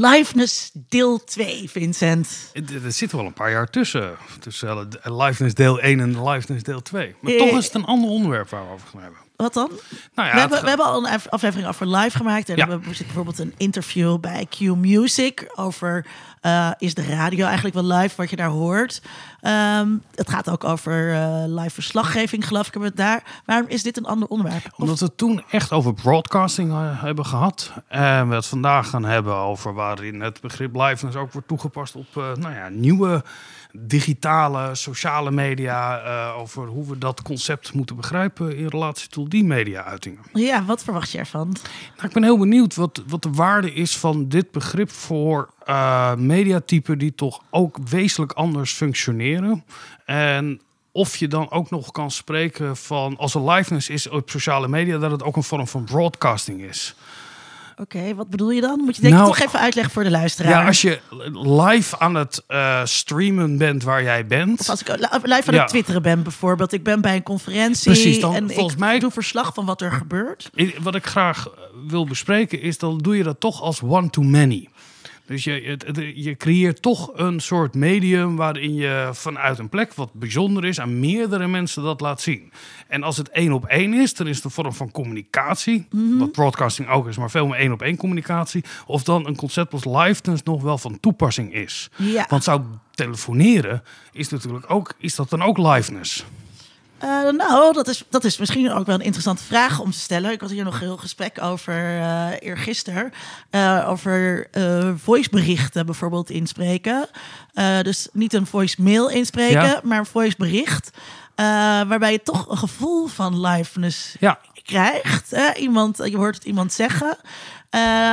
Liveness deel 2, Vincent. Er er zit wel een paar jaar tussen. Tussen eh, Liveness deel 1 en Liveness deel 2. Maar Eh, toch is het een ander onderwerp waar we over gaan hebben. Wat dan? Nou ja, we, hebben, we hebben al een af- aflevering over live gemaakt. En Ja. we hebben bijvoorbeeld een interview bij Q Music over eh, is de radio eigenlijk wel live wat je daar hoort. Ehm, het gaat ook over eh, live verslaggeving, geloof ik, hebben daar. Waarom is dit een ander onderwerp? Of- Omdat we het toen echt over broadcasting eh, hebben gehad. En we het vandaag gaan hebben over waarin het begrip liveness ook wordt toegepast op nou ja, nieuwe digitale, sociale media. eh, over hoe we dat concept moeten begrijpen in relatie tot die media-uitingen. ja, wat verwacht je ervan? Nou, ik ben heel benieuwd wat, wat de waarde is van dit begrip voor eh, mediatypen die toch ook wezenlijk anders functioneren. En of je dan ook nog kan spreken van als er liveness is op sociale media, dat het ook een vorm van broadcasting is. Oké, wat bedoel je dan? Moet je denk ik Nou, toch even uitleggen voor de luisteraar. Ja, als je live aan het eh, streamen bent waar jij bent. Of als ik li- live aan Ja. het twitteren ben bijvoorbeeld. Ik ben bij een conferentie Precies, dan en volgens ik mij- doe verslag van wat er gebeurt. Wat ik graag eh, wil bespreken is, dan doe je dat toch als one-to-many. Dus je, het, het- je creëert toch een soort medium waarin je vanuit een plek wat bijzonder is aan meerdere mensen dat laat zien. En als het één op één is, dan is het een vorm van communicatie. Wat broadcasting ook is, maar veel meer één op één communicatie. Of dan een concept als liveness nog wel van toepassing is. Ja. Want zou telefoneren is natuurlijk ook, is dat dan ook liveness? Eh, nou, dat is, dat is misschien ook wel een interessante vraag om te stellen. Ik had hier nog een heel gesprek over uh, eergisteren. eh, over voiceberichten bijvoorbeeld inspreken. Dus niet een voicemail inspreken, Ja. maar een voicebericht. waarbij je toch een gevoel van liveness Ja. krijgt. Hè? Iemand, je hoort het iemand zeggen,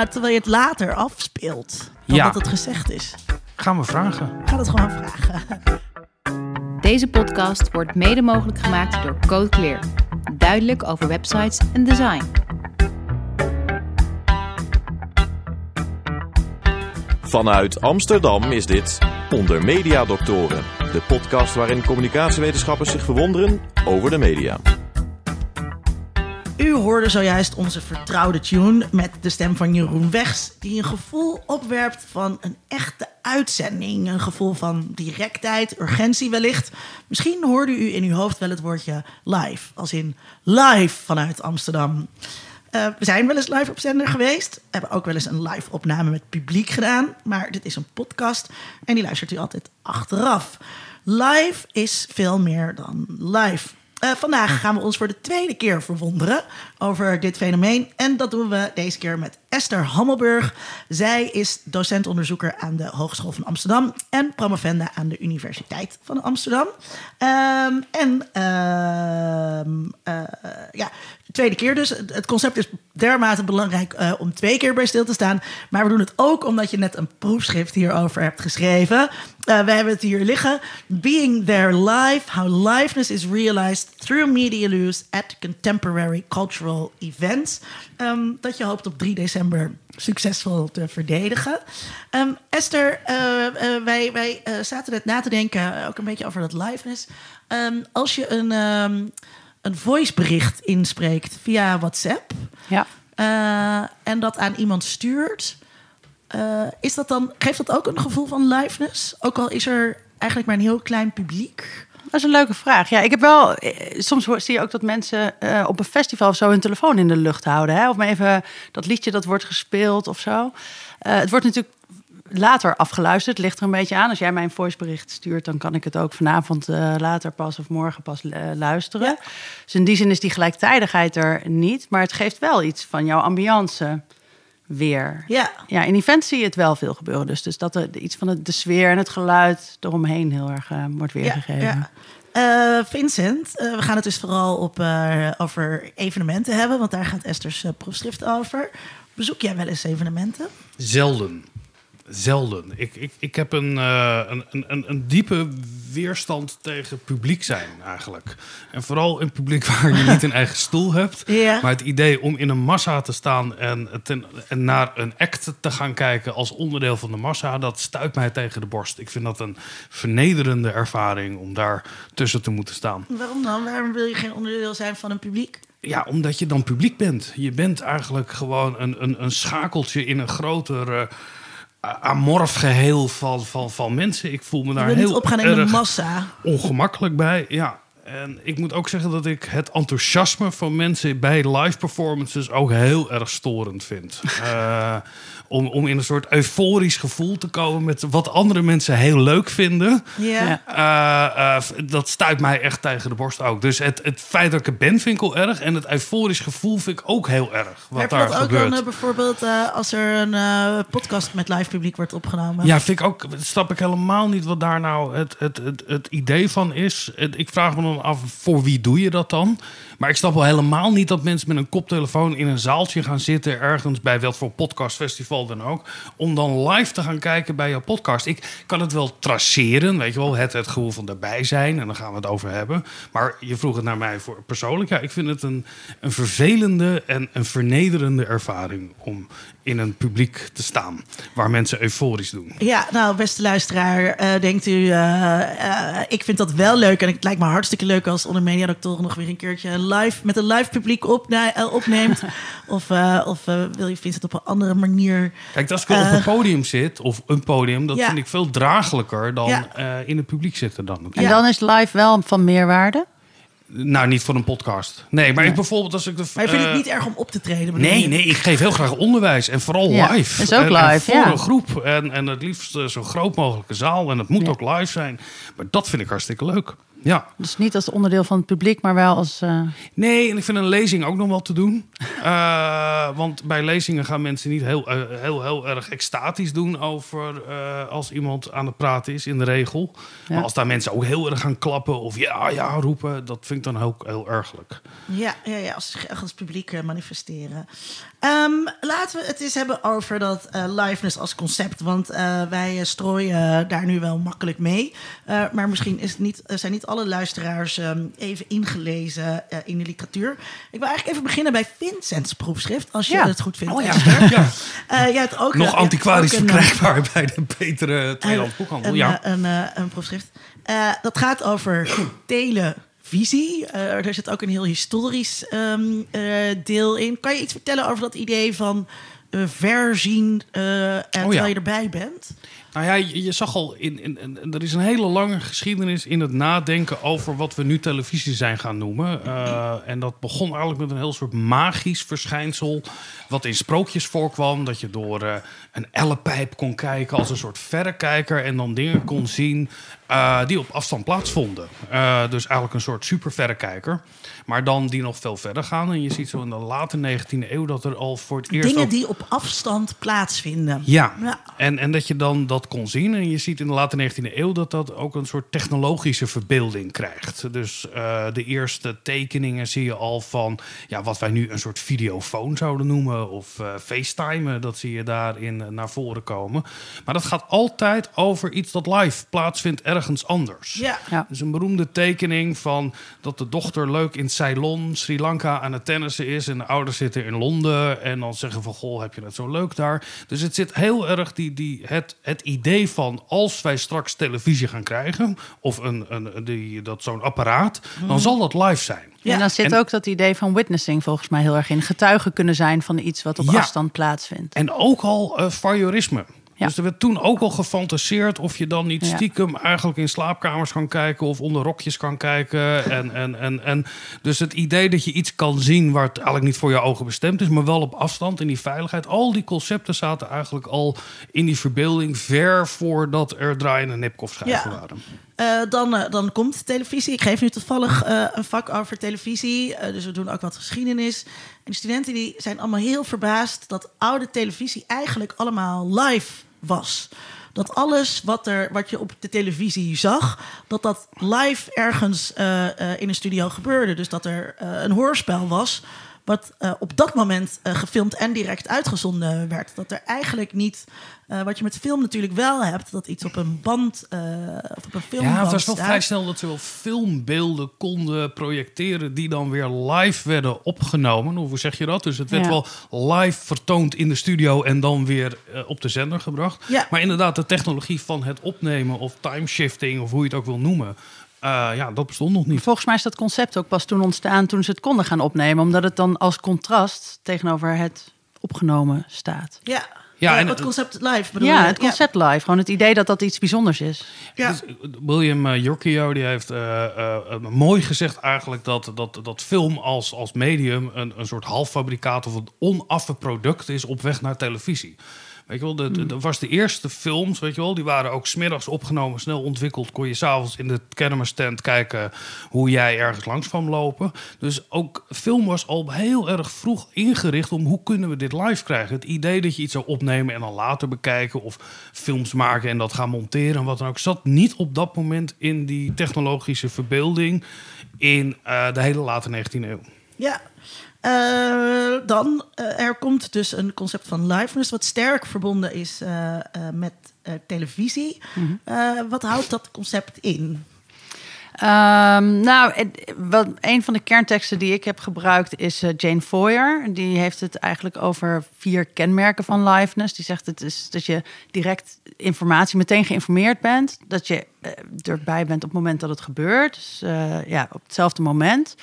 terwijl je het later afspeelt. Dan Ja. dat het gezegd is. Gaan we vragen. Ga het gewoon vragen. Deze podcast wordt mede mogelijk gemaakt door Code Clear. Duidelijk over websites en design. Vanuit Amsterdam is dit Onder Media Doctoren, de podcast waarin communicatiewetenschappers zich verwonderen over de media. U hoorde zojuist onze vertrouwde tune met de stem van Jeroen Wegs, die een gevoel opwerpt van een echte uitzending. Een gevoel van directheid, urgentie wellicht. Misschien hoorde u in uw hoofd wel het woordje live, als in live vanuit Amsterdam. Eh, we zijn wel eens live op zender geweest. Hebben ook wel eens een live opname met publiek gedaan. Maar dit is een podcast en die luistert u altijd achteraf. Live is veel meer dan live. Eh, vandaag gaan we ons voor de tweede keer verwonderen over dit fenomeen. En dat doen we deze keer met Esther Hammelburg. Zij is docent-onderzoeker aan de Hogeschool van Amsterdam en promovenda aan de Universiteit van Amsterdam. Ehm, en ehm, eh, ja, tweede keer dus. Het concept is dermate belangrijk eh, om twee keer bij stil te staan. Maar we doen het ook omdat je net een proefschrift hierover hebt geschreven. Eh we hebben het hier liggen. Being there live, how liveness is realized through media use at contemporary cultural events. Ehm, dat je hoopt op 3 december succesvol te verdedigen. Ehm, Esther, eh, wij, wij zaten net na te denken, ook een beetje over dat liveness. Ehm, als je een, een voicebericht inspreekt via WhatsApp Ja. eh, en dat aan iemand stuurt, eh, is dat dan, geeft dat ook een gevoel van liveness? Ook al is er eigenlijk maar een heel klein publiek. Dat is een leuke vraag. Ja, ik heb wel. eh, Soms zie je ook dat mensen op een festival of zo hun telefoon in de lucht houden. Hè? Of maar even dat liedje dat wordt gespeeld of zo. Het wordt natuurlijk later afgeluisterd. Het ligt er een beetje aan. Als jij mij een voicebericht stuurt, dan kan ik het ook vanavond eh, later pas of morgen pas eh, luisteren. Ja. Dus in die zin is die gelijktijdigheid er niet. Maar het geeft wel iets van jouw ambiance weer. Ja, Ja, in events zie je het wel veel gebeuren. Dus, dus dat er iets van het, de sfeer en het geluid eromheen heel erg eh, wordt weergegeven. Ja, ja. Eh, Vincent, we gaan het dus vooral op, eh, over evenementen hebben, want daar gaat Esther's proefschrift over. Bezoek jij wel eens evenementen? Zelden. Zelden. Ik, ik, ik heb een, eh, een, een, een, een diepe weerstand tegen publiek zijn eigenlijk. En vooral een publiek waar je niet een eigen stoel hebt. Ja. Maar het idee om in een massa te staan en, ten, en naar een act te gaan kijken als onderdeel van de massa, dat stuit mij tegen de borst. Ik vind dat een vernederende ervaring om daar tussen te moeten staan. Waarom dan? Waarom wil je geen onderdeel zijn van een publiek? Ja, omdat je dan publiek bent. Je bent eigenlijk gewoon een, een, een schakeltje in een grotere amorf geheel van, van, van mensen. Ik voel me daar niet heel opgaan in de erg massa. ongemakkelijk bij. Ja. En ik moet ook zeggen dat ik het enthousiasme van mensen bij live performances ook heel erg storend vind. Eh, om, om in een soort euforisch gevoel te komen met wat andere mensen heel leuk vinden. Ja. Eh, eh, dat stuit mij echt tegen de borst ook. Dus het, het feit dat ik er ben vind ik al erg. En het euforisch gevoel vind ik ook heel erg. Wat Heb je daar dat ook gebeurt. dan eh, bijvoorbeeld eh, als er een eh, podcast met live publiek wordt opgenomen? Ja, vind ik ook. Snap ik helemaal niet wat daar nou het, het, het, het idee van is. Het- ik vraag me dan af, voor wie doe je dat dan? Maar ik snap wel helemaal niet dat mensen met een koptelefoon in een zaaltje gaan zitten, ergens bij wat voor podcastfestival dan ook, om dan live te gaan kijken bij jouw podcast. Ik kan het wel traceren, weet je wel, het, het gevoel van erbij zijn, en dan gaan we het over hebben. Maar je vroeg het naar mij voor persoonlijk. Ja, ik vind het een, een vervelende en een vernederende ervaring om in een publiek te staan waar mensen euforisch doen. Ja, nou, beste luisteraar, eh, denkt u, eh, eh, ik vind dat wel leuk. En het lijkt me hartstikke leuk als onder mediadoktoren nog weer een keertje live met een live publiek opne- opneemt. of eh, of wil je Vincent op een andere manier? Kijk, als ik op een podium zit, of een podium, dat Ja. vind ik veel draaglijker dan Ja. eh, in het publiek zitten dan. En Ja. dan is live wel van meerwaarde. Nou, niet voor een podcast. Nee, maar ik bijvoorbeeld als ik de. Maar je vindt eh, het niet erg om op te treden? Nee, je? nee, ik geef heel graag onderwijs. En vooral Ja, live. is ook En- en live, voor ja. een groep. En, en het liefst eh, zo groot mogelijke zaal. En het moet Ja. ook live zijn. Maar dat vind ik hartstikke leuk. Ja. Dus niet als onderdeel van het publiek, maar wel als... eh, Nee, en ik vind een lezing ook nog wel te doen. Eh, want bij lezingen gaan mensen niet heel, eh, heel, heel erg extatisch doen over eh, als iemand aan het praten is, in de regel. Ja. Maar als daar mensen ook heel erg gaan klappen of ja, ja roepen, dat vind ik dan ook heel ergelijk. Ja, ja, ja als, als publiek manifesteren. Ehm, laten we het eens hebben over dat eh liveness als concept. Want eh, wij eh, strooien daar nu wel makkelijk mee. Eh, maar misschien is het niet, zijn niet alle luisteraars ehm, even ingelezen eh, in de literatuur. Ik wil eigenlijk even beginnen bij Vincent's proefschrift. Als je Ja. het goed vindt. Oh ja, ja. Eh, jij hebt ook, Nog antiquarisch ook een, verkrijgbaar bij de betere tweedehands boekhandel. een, Ja. een, een proefschrift. Eh, dat gaat over televisie. Eh, er zit ook een heel historisch ehm, eh, deel in. Kan je iets vertellen over dat idee van eh, verzien en terwijl je erbij bent? Nou ja, je, je zag al, in, in, in- er is een hele lange geschiedenis in het nadenken over wat we nu televisie zijn gaan noemen. En dat begon eigenlijk met een heel soort magisch verschijnsel, wat in sprookjes voorkwam. Dat je door een ellepijp kon kijken als een soort verrekijker en dan dingen kon zien eh, die op afstand plaatsvonden. Eh, dus eigenlijk een soort superverrekijker. Maar dan die nog veel verder gaan. En je ziet zo in de late 19e eeuw dat er al voor het eerst... Dingen ook- die op afstand plaatsvinden. ja. Ja. En, en dat je dan dat kon zien. En je ziet in de late 19e eeuw dat dat ook een soort technologische verbeelding krijgt. Dus eh, de eerste tekeningen zie je al van ja, wat wij nu een soort videofoon zouden noemen. Of FaceTime, dat zie je daarin naar voren komen. Maar dat gaat altijd over iets dat live plaatsvindt ergens anders. Ja. ja. Dus een beroemde tekening van dat de dochter leuk in Ceylon, Sri Lanka aan het tennissen is. En de ouders zitten in Londen. En dan zeggen van, goh, heb je het zo leuk daar? Dus het zit heel erg die, die, het, het idee van als wij straks televisie gaan krijgen... of een, een, die, dat zo'n apparaat, dan zal dat live zijn. Ja. En dan zit En- ook dat idee van witnessing volgens mij heel erg in. Getuigen kunnen zijn van iets wat op Ja. afstand plaatsvindt. En ook al eh voyeurisme. Ja. Dus er werd toen ook al gefantaseerd of je dan niet Ja. stiekem eigenlijk in slaapkamers kan kijken of onder rokjes kan kijken. En, en, en, en dus het idee dat je iets kan zien waar het eigenlijk niet voor je ogen bestemd is, maar wel op afstand in die veiligheid. Al die concepten zaten eigenlijk al in die verbeelding ver voordat er draaiende nipkoffschijven Ja. waren. Eh, dan, eh, dan komt televisie. Ik geef nu toevallig eh, een vak over televisie. dus we doen ook wat geschiedenis. En de studenten die zijn allemaal heel verbaasd dat oude televisie eigenlijk allemaal live was. Dat alles wat, er, wat je op de televisie zag, dat dat live ergens eh, eh, in een studio gebeurde. Dus dat er eh, een hoorspel was, wat eh, op dat moment eh, gefilmd en direct uitgezonden werd. Dat er eigenlijk niet, eh, wat je met film natuurlijk wel hebt, dat iets op een band of op een filmband Ja, het was wel vrij snel dat ze wel filmbeelden konden projecteren die dan weer live werden opgenomen. Of hoe zeg je dat? Dus het werd Ja. wel live vertoond in de studio en dan weer op de zender gebracht. Ja. Maar inderdaad, de technologie van het opnemen of timeshifting of hoe je het ook wil noemen, eh, ja, dat bestond nog niet. Volgens mij is dat concept ook pas toen ontstaan toen ze het konden gaan opnemen. Omdat het dan als contrast tegenover het opgenomen staat. Ja, Ja, Eh, en het concept live bedoel Ja, je? het concept live. Gewoon het idee dat dat iets bijzonders is. Ja. Dus, eh, William uh, Yorkio die heeft uh, uh, mooi gezegd eigenlijk dat, dat, dat film als, als medium een, een soort halffabrikaat of een onaffen product is op weg naar televisie. Weet je wel, dat de, was de eerste films, weet je wel, die waren ook smiddags opgenomen, snel ontwikkeld. Kon je s'avonds in de kermisstand kijken hoe jij ergens langs kwam lopen. Dus ook film was al heel erg vroeg ingericht om hoe kunnen we dit live krijgen. Het idee dat je iets zou opnemen en dan later bekijken of films maken en dat gaan monteren en wat dan ook, zat niet op dat moment in die technologische verbeelding in uh, de hele late 19e eeuw. Ja, uh, dan, uh, er komt dus een concept van liveness wat sterk verbonden is uh, met televisie. Mm -hmm. wat houdt dat concept in? Um, nou, het, wat, een van de kernteksten die ik heb gebruikt is Jane Foyer. Die heeft het eigenlijk over vier kenmerken van liveness. Die zegt het is dat je direct informatie meteen geïnformeerd bent. Dat je erbij bent op het moment dat het gebeurt. Dus ja, op hetzelfde moment.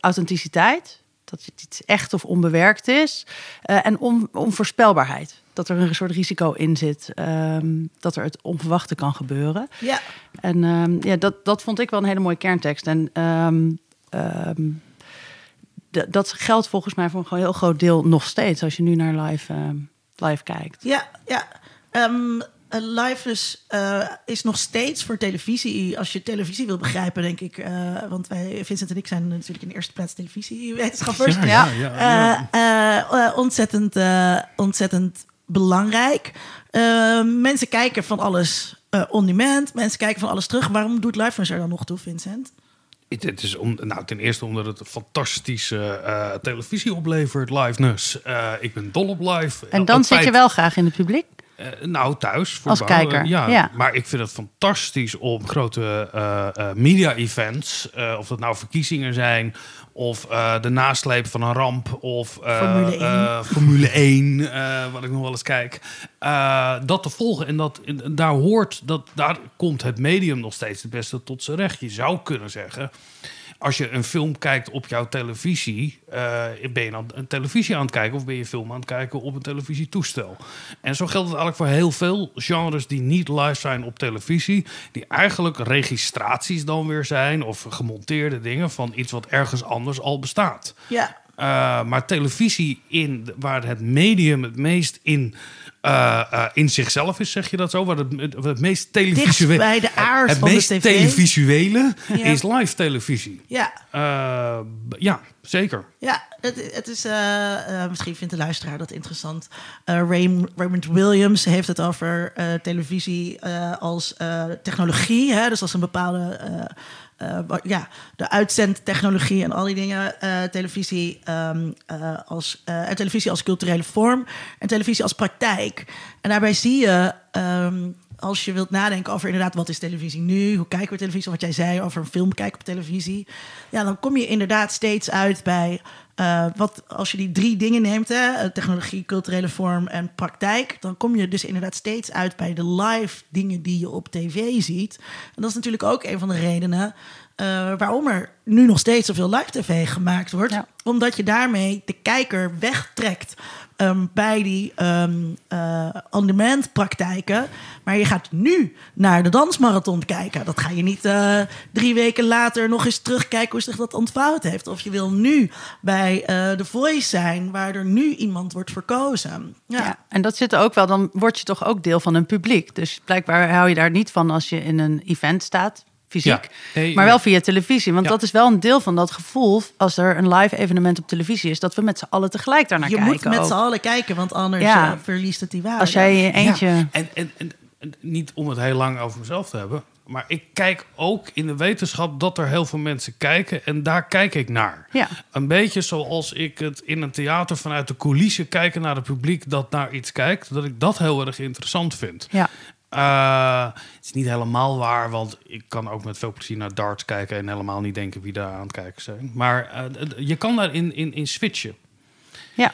authenticiteit dat het iets echt of onbewerkt is. Uh, en on, onvoorspelbaarheid. Dat er een soort risico in zit. Um, dat er het onverwachte kan gebeuren. Ja. En um, ja, dat, dat vond ik wel een hele mooie kerntekst. En um, dat geldt volgens mij voor een heel groot deel nog steeds. Als je nu naar live, live kijkt. Ja, ja. Live dus, uh, is nog steeds voor televisie. Als je televisie wil begrijpen, denk ik. Uh, want wij, Vincent en ik zijn natuurlijk in de eerste plaats televisiewetenschappers. Ja, ja, ja, ja. Uh, ontzettend, ontzettend belangrijk. mensen kijken van alles on demand. Mensen kijken van alles terug. Waarom doet live er dan nog toe, Vincent? Het is om, nou, ten eerste omdat het een fantastische uh, televisie oplevert, liveness. Uh, ik ben dol op live. En dan zit je wel graag in het publiek? Uh, nou, thuis. Voor Als kijker, ja, ja, Maar ik vind het fantastisch om grote uh, media-events... of dat nou verkiezingen zijn... of de nasleep van een ramp... of Formule 1, Formule 1 wat ik nog wel eens kijk... dat te volgen. En dat, daar hoort... Dat, daar komt het medium nog steeds het beste tot zijn recht. Je zou kunnen zeggen als je een film kijkt op jouw televisie, uh, ben je dan een televisie aan het kijken of ben je een film aan het kijken op een televisietoestel. En zo geldt het eigenlijk voor heel veel genres die niet live zijn op televisie, die eigenlijk registraties dan weer zijn of gemonteerde dingen van iets wat ergens anders al bestaat. Ja. Uh, maar televisie in waar het medium het meest in uh, uh, in zichzelf is, zeg je dat zo? Wat het, het, het meest televisuele. bij de aard het van meest de TV. televisuele Ja. is live televisie. Ja. Uh, ja, zeker. Ja, het, het is, misschien vindt de luisteraar dat interessant. Uh, Ray, Raymond Williams heeft het over televisie als technologie. Hè? Dus als een bepaalde, ja, de uitzendtechnologie en al die dingen. televisie, um, als, en televisie als culturele vorm en televisie als praktijk. En daarbij zie je... Um, als je wilt nadenken over inderdaad wat is televisie nu, hoe kijken we televisie, wat jij zei over een film kijken op televisie, ja, dan kom je inderdaad steeds uit bij uh, wat als je die drie dingen neemt, hè, technologie, culturele vorm en praktijk, dan kom je dus inderdaad steeds uit bij de live dingen die je op tv ziet. En dat is natuurlijk ook een van de redenen uh, waarom er nu nog steeds zoveel live tv gemaakt wordt, Ja. omdat je daarmee de kijker wegtrekt um, bij die um, uh, on-demand praktijken. Maar je gaat nu naar de dansmarathon kijken. Dat ga je niet uh, drie weken later nog eens terugkijken hoe zich dat ontvouwd heeft. Of je wil nu bij uh, The Voice zijn, waar er nu iemand wordt verkozen. Ja. Ja. en dat zit er ook wel. Dan word je toch ook deel van een publiek. Dus blijkbaar hou je daar niet van als je in een event staat, fysiek. Ja. Nee, maar wel via televisie. Want Ja. dat is wel een deel van dat gevoel als er een live evenement op televisie is, dat we met z'n allen tegelijk daarnaar Je kijken. moet met z'n allen kijken, want anders Ja. uh, verliest het die waarde. Als jij je eentje. Ja, en, en, en, en niet om het heel lang over mezelf te hebben. Maar ik kijk ook in de wetenschap dat er heel veel mensen kijken. En daar kijk ik naar. Ja. Een beetje zoals ik het in een theater vanuit de coulissen kijken naar het publiek dat naar iets kijkt. Dat ik dat heel erg interessant vind. Ja. Uh, het is niet helemaal waar, want ik kan ook met veel plezier naar darts kijken en helemaal niet denken wie daar aan het kijken zijn. Maar uh, je kan daarin in, in switchen. Ja.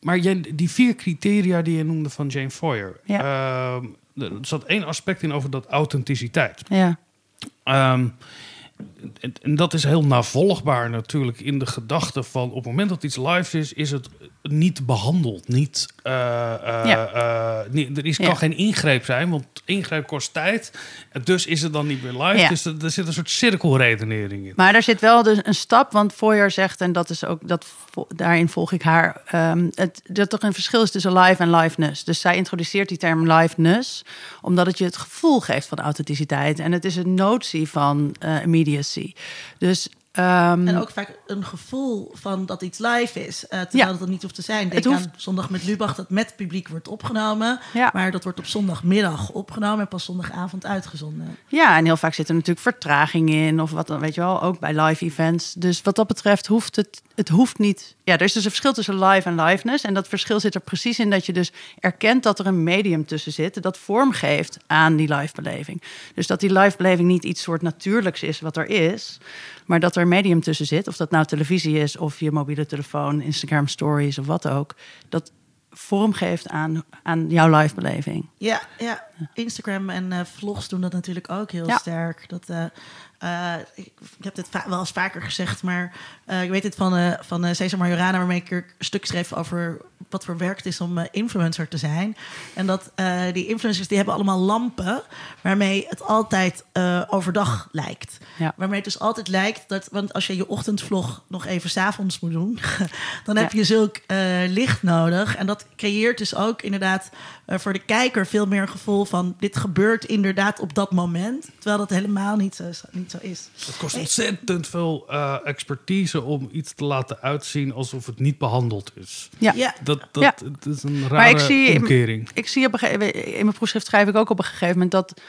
Maar jij, die vier criteria die je noemde van Jane Foyer. Ja. Uh, er zat één aspect in over dat authenticiteit. Ja. Um, en, en dat is heel navolgbaar natuurlijk in de gedachte van op het moment dat iets live is, is het niet behandeld. Niet, Ja. eh, niet- er is, kan Ja. geen ingreep zijn, want ingreep kost tijd. Dus is het dan niet meer live. Ja. Dus er, er zit een soort cirkelredenering in. Maar daar zit wel dus een stap, want Foyer zegt, en dat is ook, dat, daarin volg ik haar, ehm, het, dat er een verschil is tussen live en liveness. Dus zij introduceert die term liveness, omdat het je het gevoel geeft van authenticiteit. En het is een notie van immediacy. Dus ehm, En ook vaak een gevoel van dat iets live is. eh terwijl Ja. het dat niet hoeft te zijn. Denk hoeft- aan zondag met Lubach dat met publiek wordt opgenomen. Ja. Maar dat wordt op zondagmiddag opgenomen en pas zondagavond uitgezonden. Ja, en heel vaak zit er natuurlijk vertraging in of wat dan, weet je wel, ook bij live events. Dus wat dat betreft hoeft het, het hoeft niet. Ja, er is dus een verschil tussen live en liveness. En dat verschil zit er precies in dat je dus erkent dat er een medium tussen zit dat vorm geeft aan die live beleving. Dus dat die live beleving niet iets soort natuurlijks is wat er is, maar dat er een medium tussen zit. Of dat nou televisie is of je mobiele telefoon, Instagram stories of wat ook. Dat vorm geeft aan, aan jouw live beleving. Ja, ja. Instagram en eh, vlogs doen dat natuurlijk ook heel Ja. sterk. Dat, eh, eh, ik, ik heb dit wel eens vaker gezegd, maar eh, ik weet het van, eh van Cesar Majorana, waarmee ik een stuk schreef over wat voor werk het is om influencer te zijn. En dat die influencers die hebben allemaal lampen waarmee het altijd overdag lijkt. Ja. Waarmee het dus altijd lijkt dat, want als je je ochtendvlog nog even s'avonds moet doen, dan heb Ja. je zulk licht nodig. En dat creëert dus ook inderdaad voor de kijker veel meer een gevoel van dit gebeurt inderdaad op dat moment. Terwijl dat helemaal niet zo, niet zo is. Het kost ontzettend veel eh, expertise om iets te laten uitzien alsof het niet behandeld is. Ja. Ja. Dat, dat, Ja. het is een rare Maar ik zie omkering. Ik zie op een gegeven in mijn proefschrift schrijf ik ook op een gegeven moment dat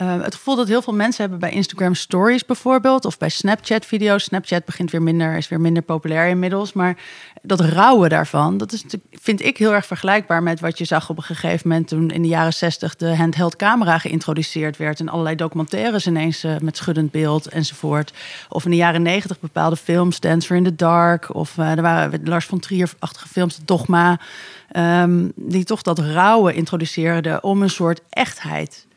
eh, het gevoel dat heel veel mensen hebben bij Instagram Stories bijvoorbeeld of bij Snapchat video's. Snapchat begint weer minder, is weer minder populair inmiddels, maar dat rauwe daarvan, dat is vind ik heel erg vergelijkbaar met wat je zag op een gegeven moment toen in de jaren 60 de handheld camera geïntroduceerd werd en allerlei documentaires ineens eh, met schuddend beeld enzovoort. Of in de jaren 90 bepaalde films, Dancer in the Dark of er waren Lars von Trier-achtige films, Dogma. Ehm, die toch dat rauwe introduceerden om een soort echtheid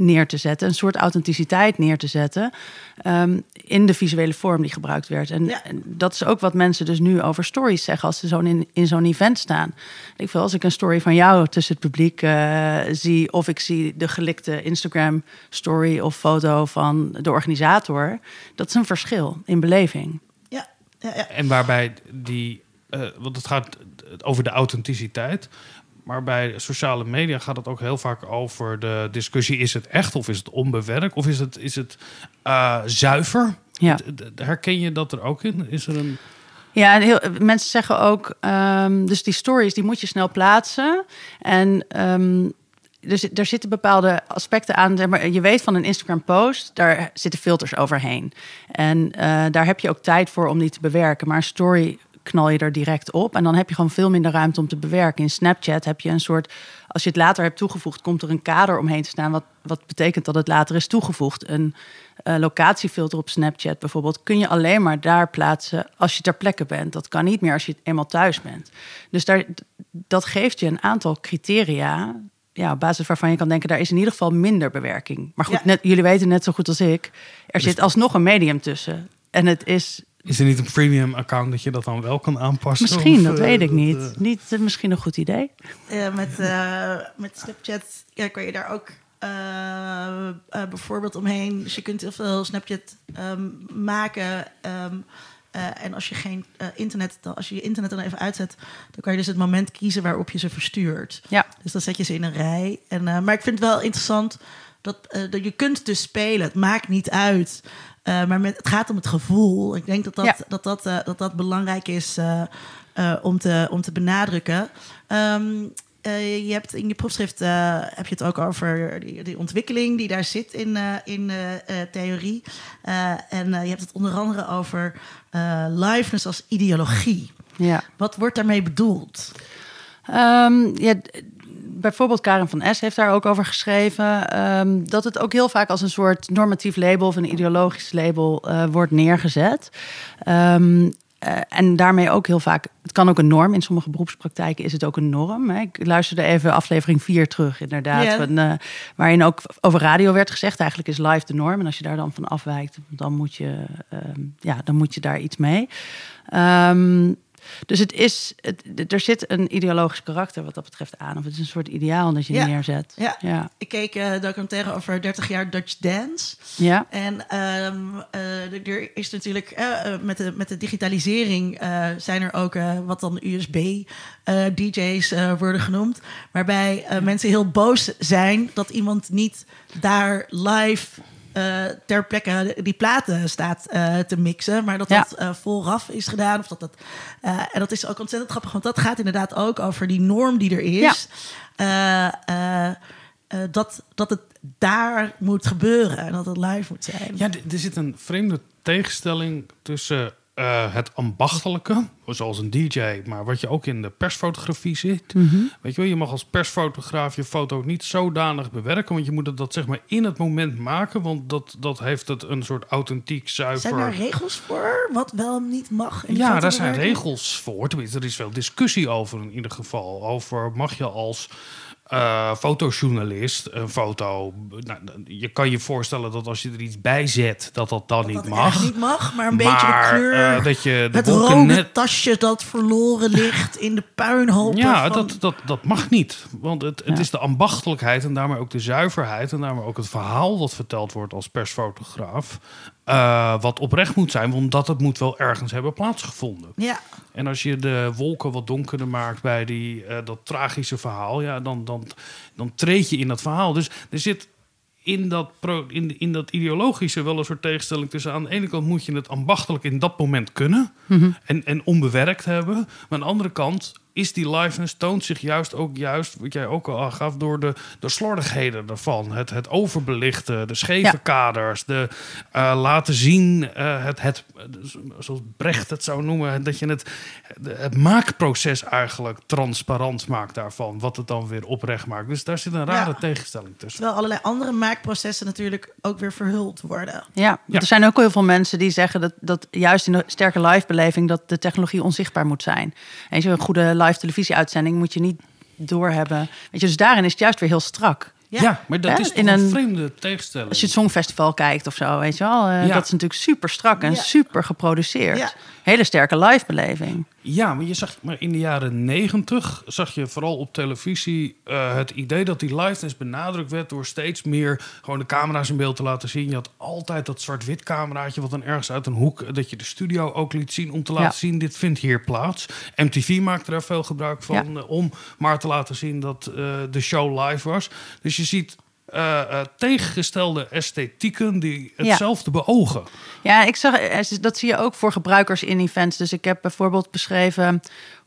neer te zetten, een soort authenticiteit neer te zetten ehm, in de visuele vorm die gebruikt werd. En, Ja. en dat is ook wat mensen dus nu over stories zeggen als ze zo'n in, in zo'n event staan. Ik wil als ik een story van jou tussen het publiek eh, zie, of ik zie de gelikte Instagram story of foto van de organisator, dat is een verschil in beleving. Ja, ja, ja. En waarbij die, eh, want het gaat over de authenticiteit. Maar bij sociale media gaat het ook heel vaak over de discussie: is het echt of is het onbewerkt of is het, is het eh, zuiver? Ja. Herken je dat er ook in? Is er een. Ja, heel, mensen zeggen ook, ehm, dus die stories die moet je snel plaatsen. En ehm, dus er zitten bepaalde aspecten aan. zeg Maar je weet van een Instagram post, daar zitten filters overheen. En eh, daar heb je ook tijd voor om die te bewerken. Maar een story knal je er direct op. En dan heb je gewoon veel minder ruimte om te bewerken. In Snapchat heb je een soort. Als je het later hebt toegevoegd, komt er een kader omheen te staan. Wat, wat betekent dat het later is toegevoegd. Een eh, locatiefilter op Snapchat bijvoorbeeld kun je alleen maar daar plaatsen als je ter plekke bent. Dat kan niet meer als je eenmaal thuis bent. Dus daar, dat geeft je een aantal criteria. Ja, op basis waarvan je kan denken, daar is in ieder geval minder bewerking. Maar goed, Ja. net, jullie weten net zo goed als ik, er zit alsnog een medium tussen. En het is Is er niet een premium account dat je dat dan wel kan aanpassen? misschien, Of, dat eh, weet ik niet. eh, Niet eh, misschien een goed idee. Met, eh, met Snapchat ja, kan je daar ook bijvoorbeeld omheen. Dus je kunt heel veel Snapchat ehm, maken. ehm, eh, en als je geen eh, internet, dan, als je je internet dan even uitzet, dan kan je dus het moment kiezen waarop je ze verstuurt. Ja. Dus dan zet je ze in een rij. En, eh, maar ik vind het wel interessant dat, eh, dat je kunt dus spelen. Het maakt niet uit. Eh, maar met, het gaat om het gevoel. Ik denk dat dat, Ja. dat, dat, eh, dat, dat belangrijk is eh, om, te, om te benadrukken. Ehm, eh, je hebt in je proefschrift heb je het ook over die, die ontwikkeling die daar zit in, eh, in theorie. En je hebt het onder andere over liveness als ideologie. Ja. Wat wordt daarmee bedoeld? Ehm, ja, bijvoorbeeld Karen van S heeft daar ook over geschreven. ehm, dat het ook heel vaak als een soort normatief label of een ideologisch label eh, wordt neergezet. Ehm, eh, en daarmee ook heel vaak, het kan ook een norm. In sommige beroepspraktijken is het ook een norm. Hè. Ik luisterde even aflevering 4 terug, inderdaad. Van, eh, waarin ook over radio werd gezegd, eigenlijk is live de norm. En als je daar dan van afwijkt, dan moet je, ehm, ja, dan moet je daar iets mee. Dus het is, het, er zit een ideologisch karakter wat dat betreft aan. Of het is een soort ideaal dat je Ja. neerzet. Ja. ja. Ik keek eh documentaire over 30 jaar Dutch Dance. Ja. En ehm, eh, er is natuurlijk eh, met, de, met de digitalisering zijn er ook wat dan USB-DJ's worden genoemd. Waarbij mensen heel boos zijn dat iemand niet daar live eh, ter plekke die platen staat eh, te mixen. Maar dat Ja. dat eh, vooraf is gedaan. Of dat dat, eh, en dat is ook ontzettend grappig, want dat gaat inderdaad ook over die norm die er is. Eh, eh, eh, dat, dat het daar moet gebeuren en dat het live moet zijn. Ja, er zit een vreemde tegenstelling tussen eh, het ambachtelijke, zoals een DJ, maar wat je ook in de persfotografie ziet. Weet je wel, je mag als persfotograaf je foto niet zodanig bewerken, want je moet het dat zeg maar in het moment maken, want dat, dat heeft het een soort authentiek zuiver. Zijn daar regels voor wat wel en niet mag? in Ja, daar zijn regels voor. Tenminste, er is veel discussie over in ieder geval. Over mag je als eh, fotojournalist een foto... Nou, je kan je voorstellen dat als je er iets bij zet, dat dat dan Dat niet het mag. niet mag, maar een beetje de kleur. eh, dat je de het rode net- tasje dat verloren ligt in de puinhoop. Ja, van- dat, dat, dat mag niet. Want het, het Ja. is de ambachtelijkheid en daarmee ook de zuiverheid... en daarmee ook het verhaal wat verteld wordt als persfotograaf... eh, wat oprecht moet zijn, omdat het moet wel ergens hebben plaatsgevonden. Ja, En als je de wolken wat donkerder maakt bij die, eh, dat tragische verhaal, ja, dan, dan, dan treed je in dat verhaal. Dus er zit in dat, pro, in, in dat ideologische wel een soort tegenstelling tussen. Aan de ene kant moet je het ambachtelijk in dat moment kunnen en, en onbewerkt hebben. Maar aan de andere kant is die liveness toont zich juist ook juist, wat jij ook al aangaf, door de, de slordigheden ervan. Het, het overbelichten, de scheve Ja. kaders, de eh, laten zien, eh, het, het, zoals Brecht het zou noemen, dat je het, het maakproces eigenlijk transparant maakt daarvan, wat het dan weer oprecht maakt. Dus daar zit een rare Ja. tegenstelling tussen. terwijl allerlei andere maakprocessen natuurlijk ook weer verhuld worden. Ja, Ja. er zijn ook heel veel mensen die zeggen dat, dat juist in de sterke live-beleving dat de technologie onzichtbaar moet zijn. En je een goede live televisieuitzending moet je niet doorhebben. Weet je, dus daarin is het juist weer heel strak. Ja, maar dat Hè? is toch In een, een- vreemde tegenstelling. Als je het Songfestival kijkt of zo, weet je wel. eh, Ja. Dat is natuurlijk super strak en Ja. super geproduceerd. Ja. Hele sterke live-beleving. Ja, maar je zag maar in de jaren negentig zag je vooral op televisie eh, het idee dat die liveness benadrukt werd door steeds meer gewoon de camera's in beeld te laten zien. Je had altijd dat zwart-wit cameraatje wat dan ergens uit een hoek dat je de studio ook liet zien om te laten Ja. zien dit vindt hier plaats. MTV maakte daar veel gebruik van eh, om maar te laten zien dat eh, de show live was. Dus je ziet eh, eh, tegengestelde esthetieken die Ja. hetzelfde beogen. Ja, ik zag, eh, dat zie je ook voor gebruikers in events. Dus ik heb bijvoorbeeld beschreven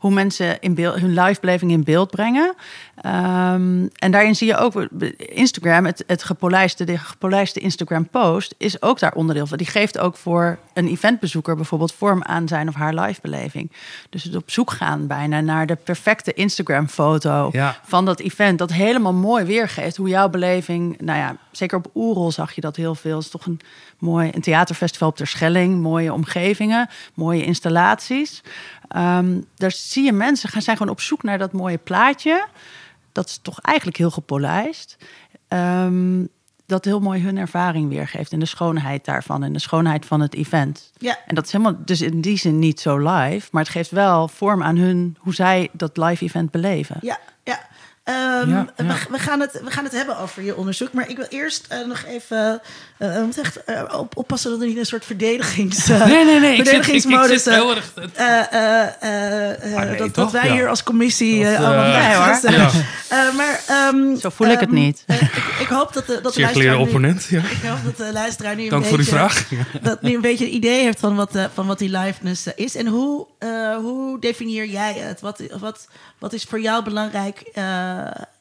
hoe mensen in beeld, hun livebeleving in beeld brengen. Ehm, en daarin zie je ook Instagram, het, het gepolijste, de gepolijste Instagram post is ook daar onderdeel van. Die geeft ook voor een eventbezoeker bijvoorbeeld vorm aan zijn of haar livebeleving. Dus het op zoek gaan bijna naar de perfecte Instagram foto Ja. van dat event. Dat helemaal mooi weergeeft hoe jouw beleving. Nou ja, zeker op Oerol zag je dat heel veel. Het is toch een mooi een theaterfestival op Terschelling. Mooie omgevingen, mooie installaties. Ehm, daar zie je mensen gaan zijn gewoon op zoek naar dat mooie plaatje. Dat is toch eigenlijk heel gepolijst. Ehm, dat heel mooi hun ervaring weergeeft. En de schoonheid daarvan. En de schoonheid van het event. Ja. En dat is helemaal, dus in die zin niet zo live. Maar het geeft wel vorm aan hun, hoe zij dat live event beleven. Ja, Ehm, Ja, ja. We, we, gaan het, we gaan het hebben over je onderzoek. Maar ik wil eerst eh, nog even eh, we moeten echt eh, op, oppassen dat er niet een soort verdedigings, eh, Nee, nee, nee. Ik zit, ik, ik verdedigingsmodus... zit eh, heel erg... eh, eh, eh, eh, nee, dat, dat wij Ja. hier als commissie Dat, eh, eh, allemaal bij hoor. Eh, maar, ehm, Zo voel ik het ehm, niet. eh, ik, ik hoop dat de, dat de luisteraar nu- opponent. Ja. Ik hoop dat de luisteraar nu een Dank voor uw beetje, vraag. dat nu een beetje een idee heeft van wat, eh, van wat die liveness eh, is. En hoe, eh, hoe definieer jij het? Wat, wat, wat is voor jou belangrijk eh,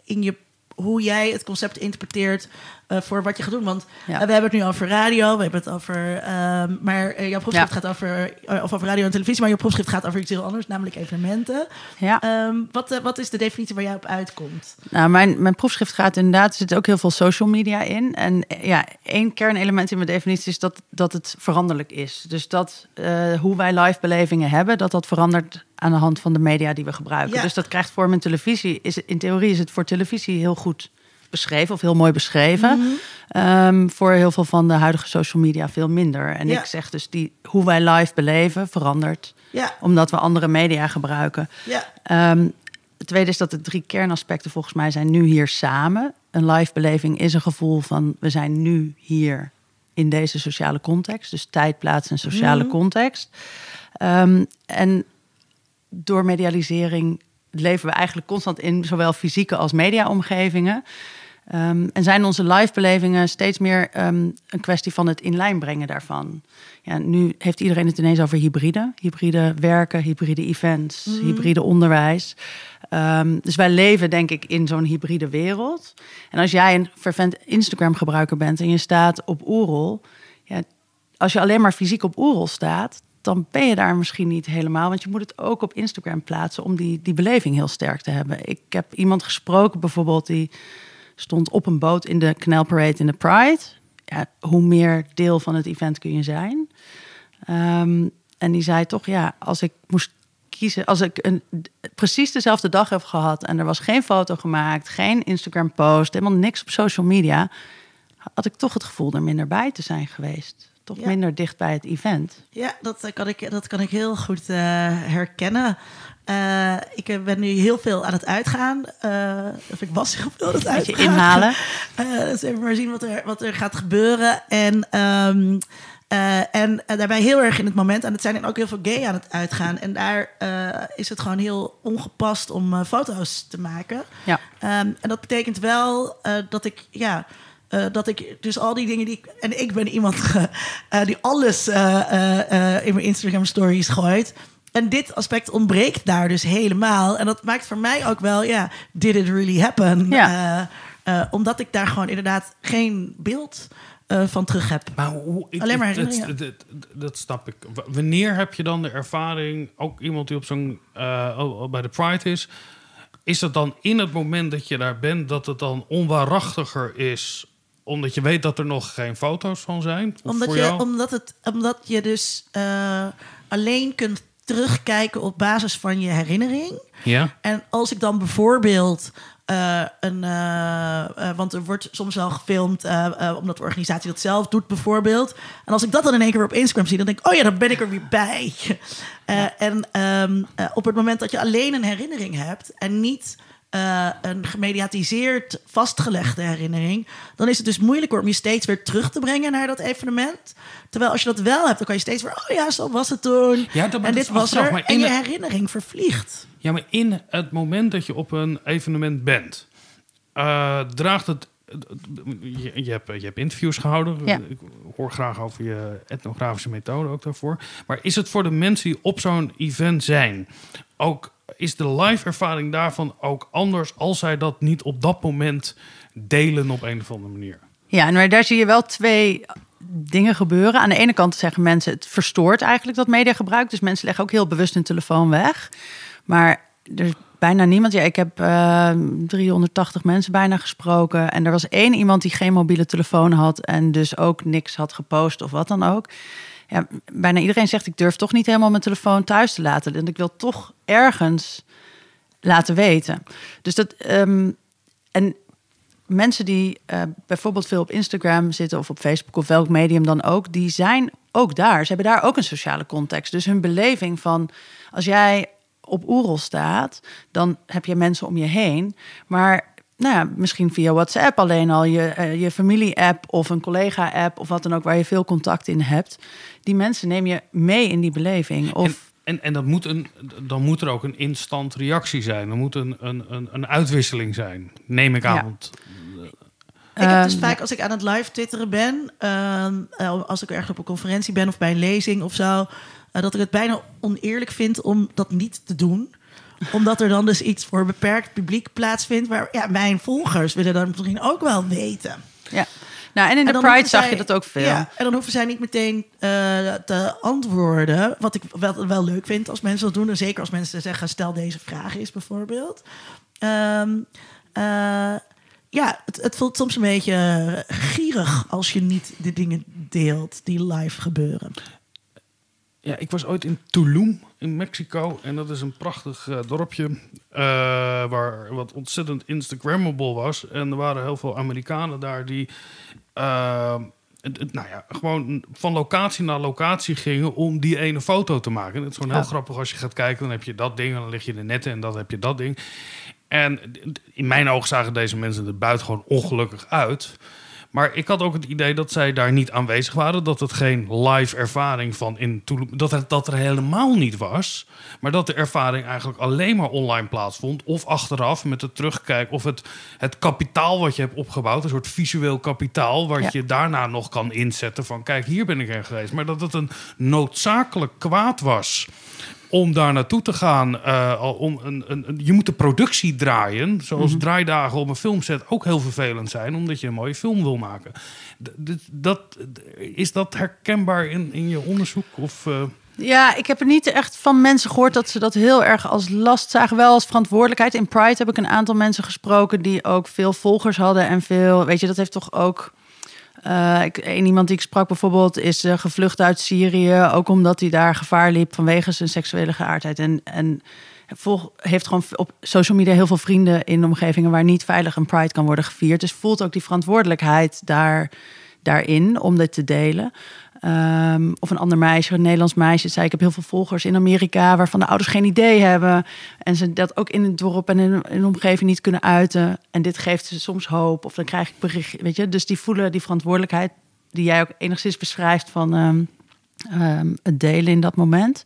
in je hoe jij het concept interpreteert eh, voor wat je gaat doen. Want Ja. eh, we hebben het nu over radio, we hebben het over... ehm, maar eh, jouw proefschrift Ja. gaat over, of over radio en televisie... maar jouw proefschrift gaat over iets heel anders, namelijk evenementen. Ja. Ehm, wat, wat is de definitie waar jij op uitkomt? Nou, mijn, mijn proefschrift gaat inderdaad, er zit ook heel veel social media in. En ja, één kernelement in mijn definitie is dat, dat het veranderlijk is. Dus dat hoe wij live belevingen hebben, dat dat verandert aan de hand van de media die we gebruiken. Ja. Dus dat krijgt vorm in televisie. Is, in theorie is het voor televisie heel goed beschreven of heel mooi beschreven. Mhm. Ehm, voor heel veel van de huidige social media veel minder. En Ja. ik zeg dus, die, hoe wij live beleven verandert. Ja, Omdat we andere media gebruiken. ja, Ehm, het tweede is dat de drie kernaspecten volgens mij zijn nu hier samen. Een live beleving is een gevoel van we zijn nu hier in deze sociale context. Dus tijd, plaats en sociale context. Ehm, en door medialisering leven we eigenlijk constant in zowel fysieke als mediaomgevingen. Ehm, en zijn onze live belevingen steeds meer ehm, een kwestie van het in lijn brengen daarvan. Ja, nu heeft iedereen het ineens over hybride. Hybride werken, hybride events, hybride onderwijs. Ehm, dus wij leven denk ik in zo'n hybride wereld. En als jij een fervent Instagram gebruiker bent en je staat op Oerol... Ja, als je alleen maar fysiek op Oerol staat, dan ben je daar misschien niet helemaal. Want je moet het ook op Instagram plaatsen om die, die beleving heel sterk te hebben. Ik heb iemand gesproken bijvoorbeeld die stond op een boot in de Canal Parade in de Pride. Ja, hoe meer deel van het event kun je zijn? Ehm, en die zei toch, ja, als ik moest kiezen, als ik een, precies dezelfde dag heb gehad en er was geen foto gemaakt, geen Instagram post, helemaal niks op social media, had ik toch het gevoel er minder bij te zijn geweest. Toch Ja. minder dicht bij het event. ja dat, eh, kan ik, dat kan ik heel goed eh, herkennen. Eh, ik ben nu heel veel aan het uitgaan. eh, of ik was heel veel aan het Beetje uitgaan. inhalen. Eh, dus even maar zien wat er, wat er gaat gebeuren. En, eh, en daarbij heel erg in het moment. En het zijn er ook heel veel gay aan het uitgaan. En daar is het gewoon heel ongepast om foto's te maken. Ja. Ehm, en dat betekent wel dat ik, ja, dat ik dus al die dingen die ik. En ik ben iemand die alles in mijn Instagram stories gooit. En dit aspect ontbreekt daar dus helemaal. En dat maakt voor mij ook wel, ja, did it really happen? Ja. Eh, eh, omdat ik daar gewoon inderdaad geen beeld eh, van terug heb. Maar hoe, ik- Alleen maar dat, herinneringen. dat, dat, dat snap ik. W- Wanneer heb je dan de ervaring, ook iemand die op zo'n eh, oh, oh, bij de Pride is, is het dan in het moment dat je daar bent dat het dan onwaarachtiger is, omdat je weet dat er nog geen foto's van zijn? Of Omdat voor je, jou? omdat, het, omdat je dus eh, alleen kunt terugkijken op basis van je herinnering. Ja. En als ik dan bijvoorbeeld eh, een. eh, eh, want er wordt soms wel gefilmd, omdat de organisatie dat zelf doet, bijvoorbeeld. En als ik dat dan in één keer op Instagram zie, dan denk ik: oh ja, dan ben ik er weer bij. En ehm, eh, op het moment dat je alleen een herinnering hebt en niet. Eh, een gemediatiseerd vastgelegde herinnering, dan is het dus moeilijker om je steeds weer terug te brengen naar dat evenement. Terwijl als je dat wel hebt, dan kan je steeds weer, oh ja, zo was het toen. Ja, dat- en dit was er. maar En in je het- herinnering vervliegt. Ja, maar in het moment dat je op een evenement bent, eh, draagt het. Je, je, hebt, je hebt interviews gehouden. Ja. Ik hoor graag over je etnografische methode ook daarvoor. Maar is het voor de mensen die op zo'n event zijn, ook is de live ervaring daarvan ook anders als zij dat niet op dat moment delen op een of andere manier? Ja, maar daar zie je wel twee dingen gebeuren. Aan de ene kant zeggen mensen, het verstoort eigenlijk dat mediagebruik. Dus mensen leggen ook heel bewust hun telefoon weg. Maar er is bijna niemand. Ja, ik heb eh, 380 mensen bijna gesproken. En er was één iemand die geen mobiele telefoon had. En dus ook niks had gepost of wat dan ook. Ja, bijna iedereen zegt, ik durf toch niet helemaal mijn telefoon thuis te laten. En ik wil toch ergens laten weten. Dus dat... ehm, en mensen die eh, bijvoorbeeld veel op Instagram zitten of op Facebook of welk medium dan ook, die zijn ook daar. Ze hebben daar ook een sociale context. Dus hun beleving van als jij op Oerol staat, dan heb je mensen om je heen. Maar nou ja, misschien via WhatsApp alleen al je, eh, je familie-app of een collega-app of wat dan ook, waar je veel contact in hebt. Die mensen neem je mee in die beleving. Of, En, en, en dat moet een, dan moet er ook een instant reactie zijn. Er moet een, een, een, een uitwisseling zijn, neem ik aan. Ja. Want Ik heb dus Ehm, vaak als ik aan het live twitteren ben, ehm, eh, als ik ergens op een conferentie ben of bij een lezing of zo, eh, dat ik het bijna oneerlijk vind om dat niet te doen. Omdat er dan dus iets voor beperkt publiek plaatsvindt. Waar ja, mijn volgers willen dan misschien ook wel weten. Ja. Nou, en in de Pride zag zij- je dat ook veel. Ja, en dan hoeven zij niet meteen eh, te antwoorden. Wat ik wel, wel leuk vind als mensen dat doen. En zeker als mensen zeggen, stel deze vraag eens bijvoorbeeld. Ehm, eh, ja, het, het voelt soms een beetje gierig als je niet de dingen deelt die live gebeuren. Ja, ik was ooit in Tulum in Mexico. En dat is een prachtig eh, dorpje. eh, waar wat ontzettend Instagrammable was. En er waren heel veel Amerikanen daar die. eh, het- het- nou ja, gewoon van locatie naar locatie gingen om die ene foto te maken. Het is gewoon heel Ja. grappig als je gaat kijken. Dan heb je dat ding en dan lig je er netten en dan heb je dat ding. En in mijn ogen zagen deze mensen er buitengewoon ongelukkig uit. Maar ik had ook het idee dat zij daar niet aanwezig waren. Dat het geen live ervaring van in Tulum... Dat het dat er helemaal niet was. Maar dat de ervaring eigenlijk alleen maar online plaatsvond. Of achteraf met het terugkijken. Of het, het kapitaal wat je hebt opgebouwd. Een soort visueel kapitaal. Wat Ja. je daarna nog kan inzetten. Van kijk, hier ben ik er geweest. Maar dat het een noodzakelijk kwaad was om daar naartoe te gaan. al om een, een, je moet de productie draaien. Zoals Mhm. draaidagen op een filmset ook heel vervelend zijn. Omdat je een mooie film wil maken. D- dat, is dat herkenbaar in, in je onderzoek? Of, eh, Ja, ik heb er niet echt van mensen gehoord dat ze dat heel erg als last zagen. Wel als verantwoordelijkheid. In Pride heb ik een aantal mensen gesproken die ook veel volgers hadden en veel. Weet je, dat heeft toch ook. Eh, een iemand die ik sprak bijvoorbeeld is eh, gevlucht uit Syrië. Ook omdat hij daar gevaar liep vanwege zijn seksuele geaardheid. En, en heeft gewoon op social media heel veel vrienden in omgevingen waar niet veilig een Pride kan worden gevierd. Dus voelt ook die verantwoordelijkheid daar, daarin om dit te delen. Ehm, of een ander meisje, een Nederlands meisje, zei: Ik heb heel veel volgers in Amerika waarvan de ouders geen idee hebben. En ze dat ook in het dorp en in, de omgeving niet kunnen uiten. En dit geeft ze soms hoop. Of dan krijg ik bericht. Weet je, dus die voelen die verantwoordelijkheid die jij ook enigszins beschrijft van ehm, ehm, het delen in dat moment.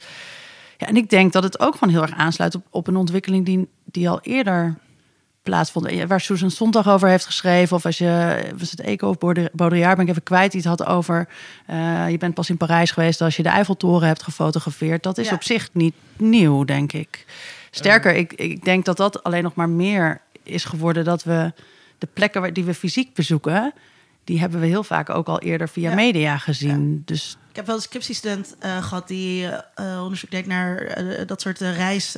Ja, en ik denk dat het ook gewoon heel erg aansluit op, op een ontwikkeling die, die al eerder plaatsvond. Ja, Waar Susan Sontag over heeft geschreven. Of als je, was het Eco of Baudri- Baudrillard, ben ik even kwijt. Die het had over, eh, je bent pas in Parijs geweest als je de Eiffeltoren hebt gefotografeerd. Dat is Ja. op zich niet nieuw, denk ik. Sterker, ik, ik denk dat dat alleen nog maar meer is geworden. Dat we de plekken waar, die we fysiek bezoeken... die hebben we heel vaak ook al eerder via Ja. media gezien. Dus Ik heb wel een scriptiestudent eh, gehad die eh, eh, onderzoek deed naar dat soort reis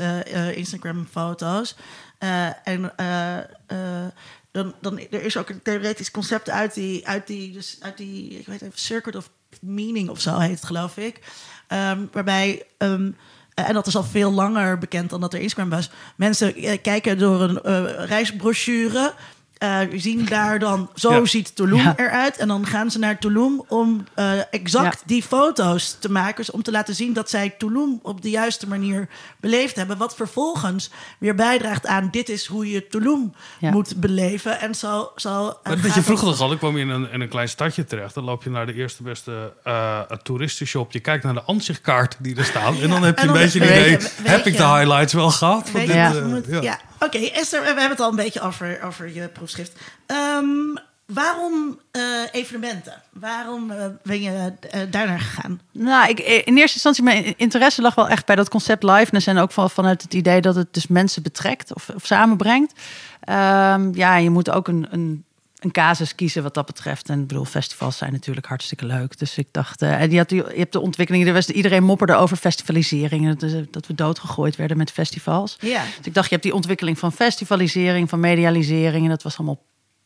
Instagram-foto's. Eh, en eh, eh, dan, dan er is ook een theoretisch concept uit die, uit die, dus uit die ik weet even, Circuit of Meaning of zo heet het, geloof ik. Ehm, waarbij, ehm, eh, en dat is al veel langer bekend dan dat er Instagram was. Mensen eh, kijken door een eh, reisbrochure. Eh, zien daar dan, zo Ja. ziet Tulum Ja. eruit. En dan gaan ze naar Tulum om eh, exact Ja. die foto's te maken. Dus om te laten zien dat zij Tulum op de juiste manier beleefd hebben. Wat vervolgens weer bijdraagt aan dit is hoe je Tulum Ja. moet beleven. En zo... zo eh, Maar dat je het- vroeger toch al, ik kwam je in een, in een klein stadje terecht. Dan loop je naar de eerste beste eh toeristenshop. Je kijkt naar de ansichtkaarten die er staan. En dan heb je en een beetje een weet idee. je- weet heb ik de highlights wel gehad? Van Weet dit, je, Ja. Oké, Esther, we hebben het al een beetje over, over je proefschrift. Ehm, waarom eh, evenementen? Waarom eh, ben je eh, daarnaar gegaan? Nou, ik, in eerste instantie, mijn interesse lag wel echt bij dat concept liveness. En ook van, vanuit het idee dat het dus mensen betrekt of, of samenbrengt. Ehm, ja, je moet ook een, een, een casus kiezen wat dat betreft. En ik bedoel, festivals zijn natuurlijk hartstikke leuk. Dus ik dacht, eh, en je, had, je hebt de ontwikkeling, er was, iedereen mopperde over festivalisering. en Dat, dat we doodgegooid werden met festivals. Ja. Dus ik dacht, je hebt die ontwikkeling van festivalisering, van medialisering. En dat was allemaal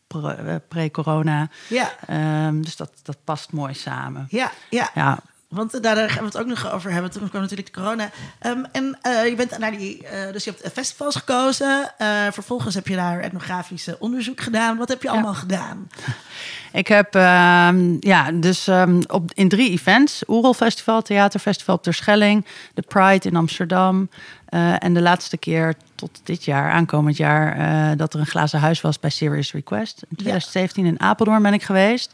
eh, pre-corona. Ja, Ehm, dus dat, dat past mooi samen. ja, ja. Ja, Want daar gaan we het ook nog over hebben. Toen kwam natuurlijk de corona. Ehm, en eh, je bent naar die, eh, dus je hebt festivals gekozen. Eh, vervolgens heb je daar etnografisch onderzoek gedaan. Wat heb je Ja. allemaal gedaan? Ik heb ehm, ja, dus ehm, op, in drie events: Oerol Festival, Theaterfestival op Terschelling, de Pride in Amsterdam. en de laatste keer tot dit jaar, aankomend jaar, dat er een glazen huis was bij Serious Request. In 2017 in Apeldoorn ben ik geweest.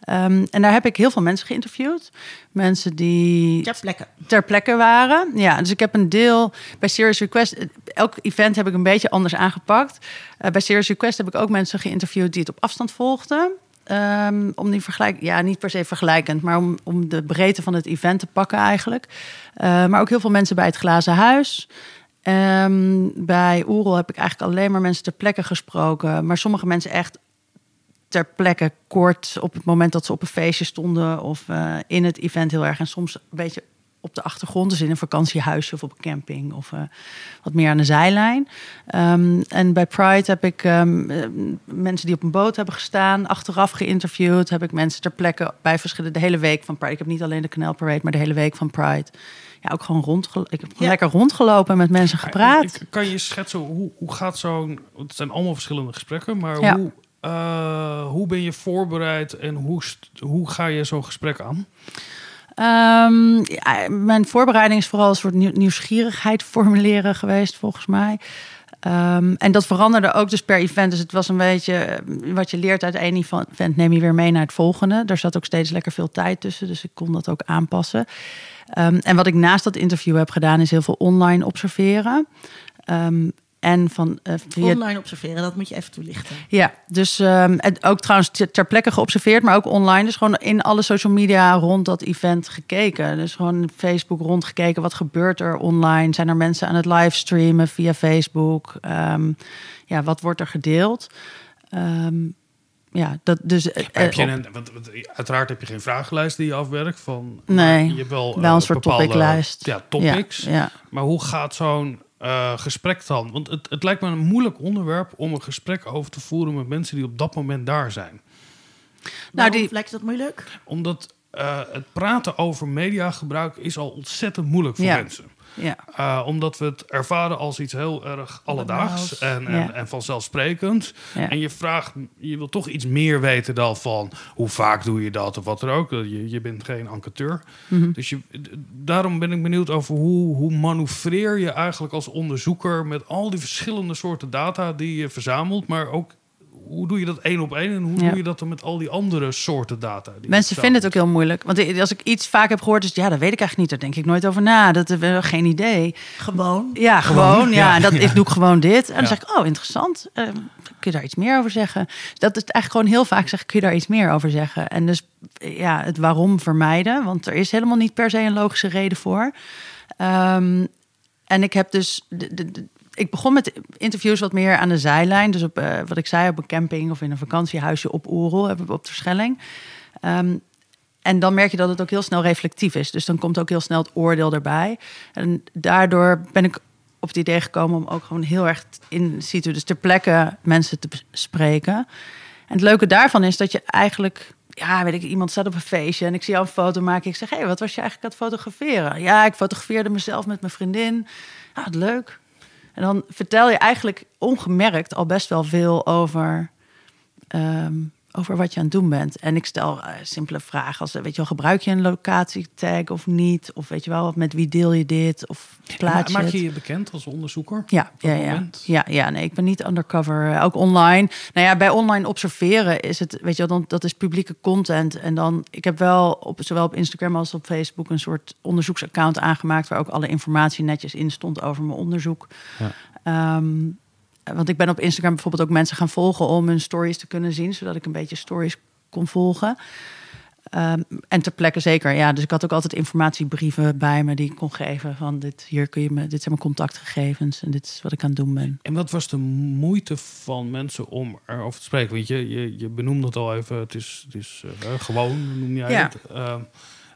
Ehm, en daar heb ik heel veel mensen geïnterviewd. Mensen die Ter plekke. ter plekke waren. Ja, dus ik heb een deel bij Serious Request. Elk event heb ik een beetje anders aangepakt. Eh, bij Serious Request heb ik ook mensen geïnterviewd die het op afstand volgden. Ehm, om die vergelijk, ja, niet per se vergelijkend, maar om, om de breedte van het event te pakken eigenlijk. Eh, maar ook heel veel mensen bij het Glazen Huis. Ehm, bij Oerol heb ik eigenlijk alleen maar mensen ter plekke gesproken. Maar sommige mensen echt ter plekke kort op het moment dat ze op een feestje stonden of eh, in het event heel erg. En soms een beetje op de achtergrond, dus in een vakantiehuisje of op een camping of uh, wat meer aan de zijlijn. Um, en bij Pride heb ik um, mensen die op een boot hebben gestaan, achteraf geïnterviewd. Heb ik mensen ter plekke bij verschillende de hele week van Pride. Ik heb niet alleen de Canal Parade, maar de hele week van Pride. Ja, ook gewoon rond. Ik heb ja. lekker rondgelopen met mensen gepraat. Kan je schetsen hoe, hoe gaat zo'n? Het zijn allemaal verschillende gesprekken, maar ja. hoe, uh, hoe ben je voorbereid en hoe, hoe ga je zo'n gesprek aan? Ja, mijn voorbereiding is vooral een soort nieuwsgierigheid formuleren geweest, volgens mij. Um, en dat veranderde ook dus per event. Dus het was een beetje eh, wat je leert uit één event, neem je weer mee naar het volgende. Daar zat ook steeds lekker veel tijd tussen, dus ik kon dat ook aanpassen. Um, en wat ik naast dat interview heb gedaan, is heel veel online observeren. En van, uh, via... Online observeren, dat moet je even toelichten. Ja, dus um, ook trouwens ter plekke geobserveerd, maar ook online. Dus gewoon in alle social media rond dat event gekeken. Dus gewoon Facebook rondgekeken, wat gebeurt er online? Zijn er mensen aan het livestreamen via Facebook? Um, ja, wat wordt er gedeeld? Um, ja, dat dus. heb je een, want, want, uiteraard heb je geen vragenlijst die je afwerkt van. Nee, je hebt wel, wel een uh, soort bepaalde, topiclijst. Ja, topics. Ja, ja. Maar hoe gaat zo'n uh, gesprek dan? Want het, het lijkt me een moeilijk onderwerp om een gesprek over te voeren met mensen die op dat moment daar zijn. Nou, die lijkt dat moeilijk? Omdat uh, het praten over mediagebruik is al ontzettend moeilijk voor ja. mensen. Ja. Uh, omdat we het ervaren als iets heel erg alledaags en, en, ja. en vanzelfsprekend. Ja. En je vraagt, je wil toch iets meer weten dan van hoe vaak doe je dat of wat er ook. Je, je bent geen enquêteur. Mm -hmm. Dus je, daarom ben ik benieuwd over hoe, hoe manoeuvreer je eigenlijk als onderzoeker met al die verschillende soorten data die je verzamelt, maar ook hoe doe je dat één op één en hoe ja. doe je dat dan met al die andere soorten data? Mensen vinden het ook heel moeilijk. Want als ik iets vaak heb gehoord, is ja, dat weet ik eigenlijk niet. Daar denk ik nooit over na. Dat hebben we geen idee. Gewoon. Ja, gewoon. gewoon ja, ja. dat, ik doe gewoon dit. En dan zeg ik, oh, interessant. Uh, kun je daar iets meer over zeggen? Dat is eigenlijk gewoon heel vaak zeg, kun je daar iets meer over zeggen? En dus ja, het waarom vermijden. Want er is helemaal niet per se een logische reden voor. Um, en ik heb dus de, de, de, ik begon met interviews wat meer aan de zijlijn. Dus op uh, wat ik zei, op een camping of in een vakantiehuisje op hebben we op de Schelling. Um, en dan merk je dat het ook heel snel reflectief is. Dus dan komt ook heel snel het oordeel erbij. En daardoor ben ik op het idee gekomen om ook gewoon heel erg in situ, dus ter plekke mensen te spreken. En het leuke daarvan is dat je eigenlijk ja, weet ik, iemand staat op een feestje en ik zie jou een foto maken. Ik zeg, hé, hey, wat was je eigenlijk aan het fotograferen? Ja, ik fotografeerde mezelf met mijn vriendin. Ja, leuk. En dan vertel je eigenlijk ongemerkt al best wel veel over um, over wat je aan het doen bent. En ik stel uh, simpele vragen als, weet je wel, gebruik je een locatietag of niet? Of weet je wel, met wie deel je dit? Of plaats je Maak je je bekend als onderzoeker? Ja, ja, ja, ja, ja. Nee, ik ben niet undercover. Uh, ook online. Nou ja, bij online observeren is het, weet je wel, dan, dat is publieke content. En dan, ik heb wel op, zowel op Instagram als op Facebook een soort onderzoeksaccount aangemaakt... waar ook alle informatie netjes in stond over mijn onderzoek. Ja. Um, want ik ben op Instagram bijvoorbeeld ook mensen gaan volgen om hun stories te kunnen zien, zodat ik een beetje stories kon volgen. Um, en ter plekke zeker, ja. Dus ik had ook altijd informatiebrieven bij me die ik kon geven. Van dit, hier kun je me, dit zijn mijn contactgegevens en dit is wat ik aan het doen ben. En wat was de moeite van mensen om erover te spreken? Want je, je, je benoemde het al even, het is, het is uh, gewoon, noem jij ja. het. Uh,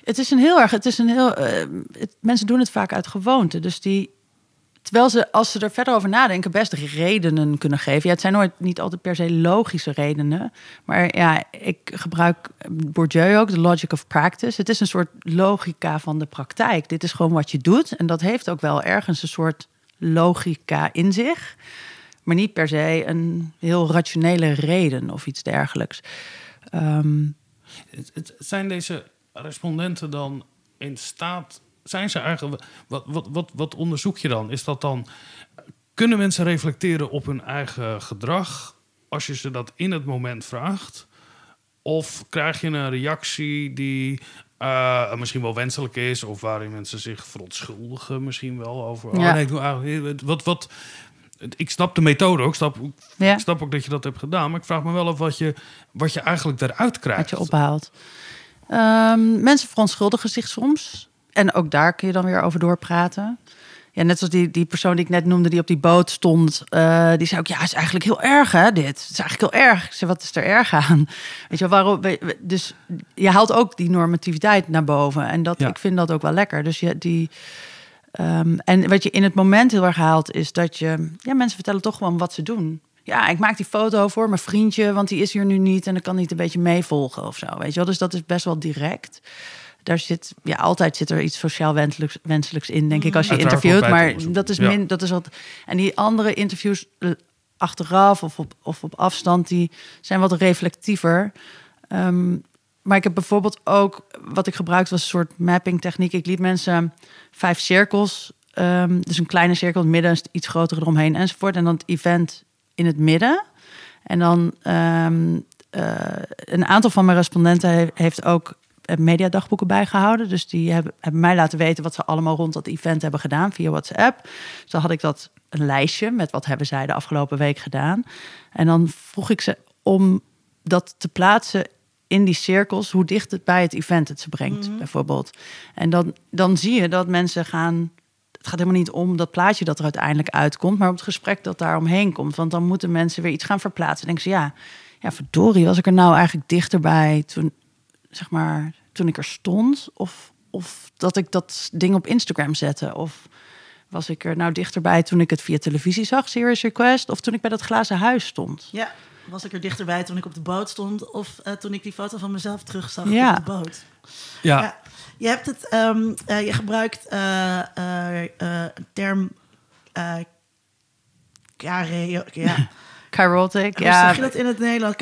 het is een heel erg, het is een heel, uh, het, mensen doen het vaak uit gewoonte. Dus die, Terwijl ze, als ze er verder over nadenken, best redenen kunnen geven. Ja, het zijn nooit niet altijd per se logische redenen. Maar ja, ik gebruik Bourdieu ook, de logic of practice. Het is een soort logica van de praktijk. Dit is gewoon wat je doet. En dat heeft ook wel ergens een soort logica in zich. Maar niet per se een heel rationele reden of iets dergelijks. Het, zijn deze respondenten dan in staat zijn ze eigenlijk. Wat, wat, wat, wat onderzoek je dan? Is dat dan. Kunnen mensen reflecteren op hun eigen gedrag als je ze dat in het moment vraagt? Of krijg je een reactie die uh, misschien wel wenselijk is, of waarin mensen zich verontschuldigen, misschien wel over. Ja. Oh, nee, ik doe eigenlijk, wat, wat, ik snap de methode ook, snap, ja. ik snap ook dat je dat hebt gedaan, maar ik vraag me wel af wat je, wat je eigenlijk eruit krijgt. Wat je ophaalt. Um, mensen verontschuldigen zich soms. En ook daar kun je dan weer over doorpraten. ja, net zoals die, die persoon die ik net noemde, die op die boot stond, eh, die zei ook, ja, is eigenlijk heel erg, hè, dit. Het is eigenlijk heel erg. Ik zei, wat is er erg aan? Weet je waarom? Dus je haalt ook die normativiteit naar boven. En dat, Ja. ik vind dat ook wel lekker. Dus je, die... ehm, en wat je in het moment heel erg haalt, is dat je... Ja, mensen vertellen toch gewoon wat ze doen. Ja, ik maak die foto voor mijn vriendje, want die is hier nu niet... en dan kan niet een beetje meevolgen of zo, weet je wel. Dus dat is best wel direct. Daar zit, ja, altijd zit er iets sociaal wenselijks, wenselijks in, denk ik, als je Uiteraard interviewt. Maar dat is Ja. min, dat is wat. En die andere interviews eh, achteraf of op, of op afstand, die zijn wat reflectiever. Ehm, maar ik heb bijvoorbeeld ook, wat ik gebruikte was een soort mapping techniek. Ik liet mensen vijf cirkels, ehm, dus een kleine cirkel in het midden, iets groter eromheen enzovoort. En dan het event in het midden. En dan ehm, eh, een aantal van mijn respondenten he- heeft ook mediadagboeken bijgehouden. Dus die hebben, hebben mij laten weten wat ze allemaal rond dat event hebben gedaan via WhatsApp. Dus dan had ik dat een lijstje met wat hebben zij de afgelopen week gedaan. En dan vroeg ik ze om dat te plaatsen in die cirkels, hoe dicht het bij het event het ze brengt, bijvoorbeeld. En dan, dan zie je dat mensen gaan. Het gaat helemaal niet om dat plaatje dat er uiteindelijk uitkomt, maar om het gesprek dat daar omheen komt. Want dan moeten mensen weer iets gaan verplaatsen. Denken ze, ja, ja, verdorie, was ik er nou eigenlijk dichterbij toen, zeg maar, toen ik er stond? Of, of dat ik dat ding op Instagram zette? Of was ik er nou dichterbij toen ik het via televisie zag, Serious Request? Of toen ik bij dat glazen huis stond? Ja, was ik er dichterbij toen ik op de boot stond... of eh, toen ik die foto van mezelf terugzag Ja. op de boot. Ja, Ja. Je hebt het, ehm, eh, je gebruikt eh, eh, eh, een term... eh Kare, ja. Kairotic, Hoe ja. zeg je dat in het Nederlands?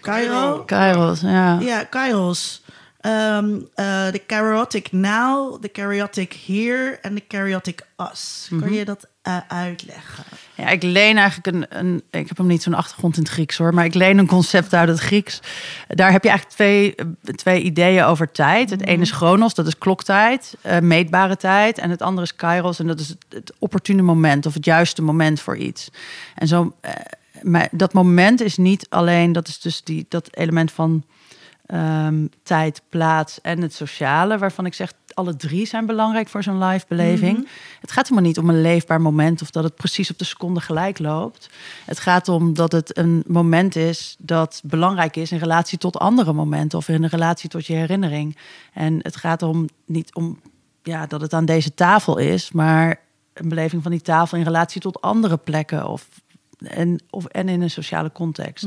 Cairo? Kairos, ja. Ja, Kairos. Ehm, eh, De chaotic now, de chaotic here en de chaotic us. Kan je dat eh, uitleggen? Ja, ik leen eigenlijk een, een. Ik heb hem niet zo'n achtergrond in het Grieks hoor, maar ik leen een concept uit het Grieks. Daar heb je eigenlijk twee, eh, twee ideeën over tijd. Het ene is chronos, dat is kloktijd, eh, meetbare tijd. En het andere is kairos, en dat is het, het opportune moment of het juiste moment voor iets. En zo, eh, maar dat moment is niet alleen, dat is dus die, dat element van ehm, tijd, plaats en het sociale, waarvan ik zeg, alle drie zijn belangrijk voor zo'n live beleving. Het gaat helemaal niet om een leefbaar moment of dat het precies op de seconde gelijk loopt. Het gaat om dat het een moment is dat belangrijk is in relatie tot andere momenten of in relatie tot je herinnering. En het gaat om niet om ja, dat het aan deze tafel is, maar een beleving van die tafel in relatie tot andere plekken of en, of, en in een sociale context.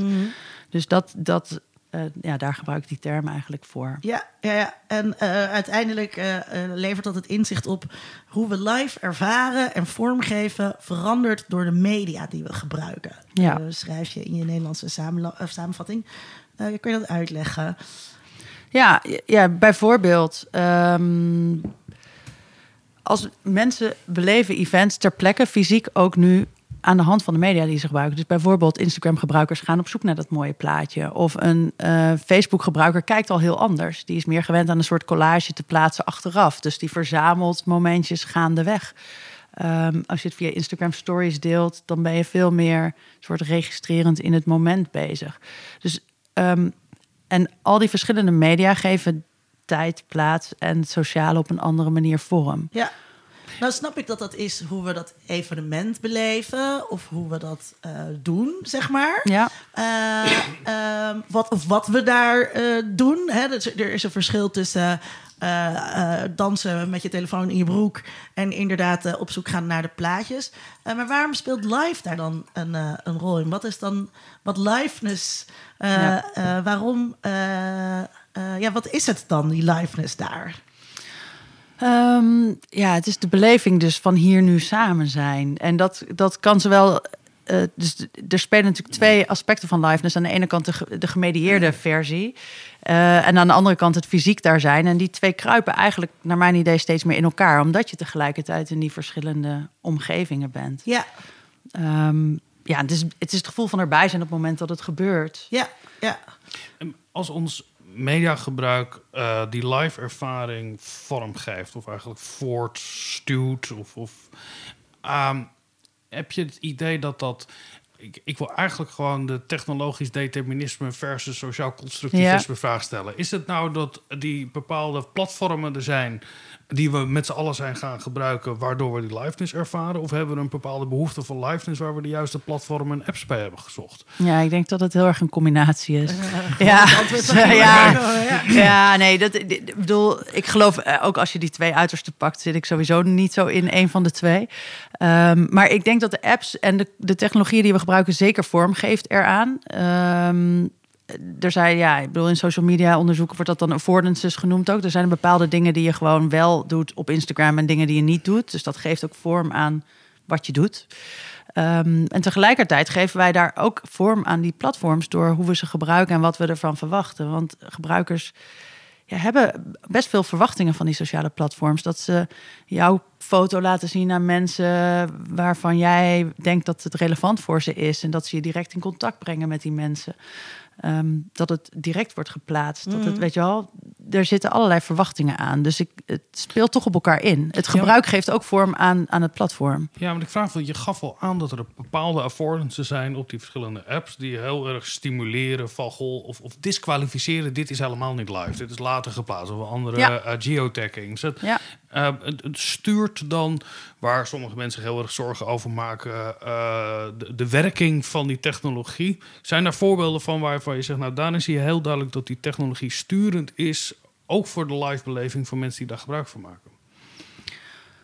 Dus dat, dat eh, ja, daar gebruik ik die term eigenlijk voor. Ja, ja, ja. en eh, uiteindelijk eh, levert dat het inzicht op hoe we live ervaren en vormgeven verandert door de media die we gebruiken. Ja. Schrijf je in je Nederlandse samenvatting. Kun je dat uitleggen? Ja, ja bijvoorbeeld. ehm, als mensen beleven events ter plekke fysiek ook nu aan de hand van de media die ze gebruiken. Dus bijvoorbeeld Instagram-gebruikers gaan op zoek naar dat mooie plaatje. Of een eh, Facebook-gebruiker kijkt al heel anders. Die is meer gewend aan een soort collage te plaatsen achteraf. Dus die verzamelt momentjes gaandeweg. Ehm, als je het via Instagram Stories deelt, dan ben je veel meer soort registrerend in het moment bezig. Dus ehm, en al die verschillende media geven tijd, plaats en sociale op een andere manier vorm. Ja. Nou snap ik dat dat is hoe we dat evenement beleven of hoe we dat eh, doen, zeg maar. Ja, Eh, ehm, wat, of wat we daar eh, doen. Hè? Dus er is een verschil tussen dansen met je telefoon in je broek en inderdaad op zoek gaan naar de plaatjes. Maar waarom speelt live daar dan een, een rol in? Wat is dan wat liveness? Ja. waarom? ja, wat is het dan, die liveness daar? Ehm, ja, het is de beleving dus van hier nu samen zijn. En dat, dat kan zowel. eh, dus er spelen natuurlijk twee aspecten van liveness. Aan de ene kant de, ge- de gemedieerde versie. eh, en aan de andere kant het fysiek daar zijn. En die twee kruipen eigenlijk, naar mijn idee, steeds meer in elkaar. Omdat je tegelijkertijd in die verschillende omgevingen bent. Ja, Ehm, ja, het is, het is het gevoel van erbij zijn op het moment dat het gebeurt. ja, ja. En Als ons mediagebruik eh, die live ervaring vormgeeft, of eigenlijk voortstuwt, of, of ehm, heb je het idee dat dat. Ik, ik wil eigenlijk gewoon de technologisch determinisme versus sociaal constructivisme vraag stellen. Is het nou dat die bepaalde platformen er zijn die we met z'n allen zijn gaan gebruiken, waardoor we die liveness ervaren? Of hebben we een bepaalde behoefte voor liveness waar we de juiste platformen en apps bij hebben gezocht? Ja, ik denk dat het heel erg een combinatie is. ja, ja, ja, nee, dat, ik bedoel, ik geloof eh, ook als je die twee uitersten pakt, zit ik sowieso niet zo in een van de twee. Ehm, maar ik denk dat de apps en de, de technologieën die we gebruiken zeker vorm geeft eraan. Ehm, er zijn, ja, ik bedoel, in social media onderzoeken wordt dat dan affordances genoemd ook. Er zijn bepaalde dingen die je gewoon wel doet op Instagram en dingen die je niet doet. Dus dat geeft ook vorm aan wat je doet. Ehm, en tegelijkertijd geven wij daar ook vorm aan die platforms door hoe we ze gebruiken en wat we ervan verwachten. Want gebruikers ja, hebben best veel verwachtingen van die sociale platforms. Dat ze jouw foto laten zien aan mensen waarvan jij denkt dat het relevant voor ze is. En dat ze je direct in contact brengen met die mensen. Ehm, dat het direct wordt geplaatst. Dat het, Mhm. weet je wel, er zitten allerlei verwachtingen aan. Dus ik, het speelt toch op elkaar in. Het gebruik geeft ook vorm aan, aan het platform. Ja, maar ik vraag wel, je gaf al aan dat er bepaalde affordances zijn op die verschillende apps die heel erg stimuleren van goh, of, of disqualificeren. Dit is helemaal niet live. Dit is later geplaatst of andere Ja. eh, geotaggings. Het, Ja. eh, het, het stuurt dan, waar sommige mensen heel erg zorgen over maken, eh, de, de werking van die technologie. Zijn daar voorbeelden van waarvan je zegt, nou daarin zie je heel duidelijk dat die technologie sturend is, ook voor de live beleving van mensen die daar gebruik van maken.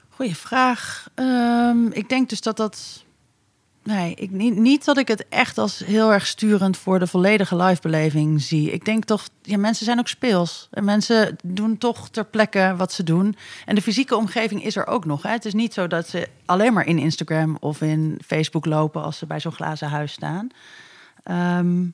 Goeie vraag. Ehm, ik denk dus dat dat. Nee, ik, niet, niet dat ik het echt als heel erg sturend voor de volledige live-beleving zie. Ik denk toch, ja, mensen zijn ook speels. En mensen doen toch ter plekke wat ze doen. En de fysieke omgeving is er ook nog. Hè. Het is niet zo dat ze alleen maar in Instagram of in Facebook lopen als ze bij zo'n glazen huis staan. Ehm,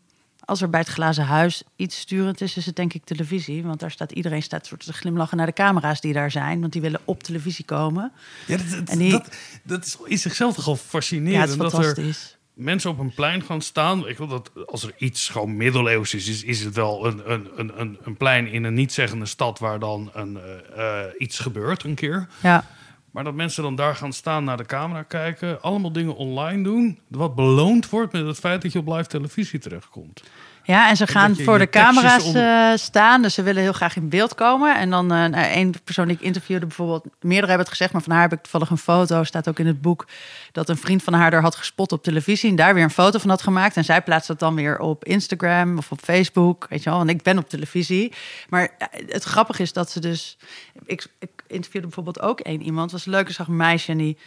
als er bij het glazen huis iets sturend is, is het denk ik televisie. Want daar staat iedereen staat soort te glimlachen naar de camera's die daar zijn. Want die willen op televisie komen. Ja, dat, dat, En die- dat, dat is in zichzelf toch al Ja, fascinerend. het is dat er mensen op een plein gaan staan. Ik wil dat als er iets gewoon middeleeuws is, is, is het wel een, een, een, een, een plein in een niet-zeggende stad waar dan een, eh, eh, iets gebeurt een keer. Ja. Maar dat mensen dan daar gaan staan, naar de camera kijken, allemaal dingen online doen, wat beloond wordt met het feit dat je op live televisie terechtkomt. Ja, en ze gaan je voor je de camera's onder- eh, staan. Dus ze willen heel graag in beeld komen. En dan nou, één persoon die ik interviewde, bijvoorbeeld, meerdere hebben het gezegd, maar van haar heb ik toevallig een foto, staat ook in het boek, dat een vriend van haar er had gespot op televisie en daar weer een foto van had gemaakt. En zij plaatst dat dan weer op Instagram of op Facebook. Weet je wel, want ik ben op televisie. Maar eh, het grappige is dat ze dus. Ik, ik interviewde bijvoorbeeld ook één iemand, was leuk, ik zag een meisje en die.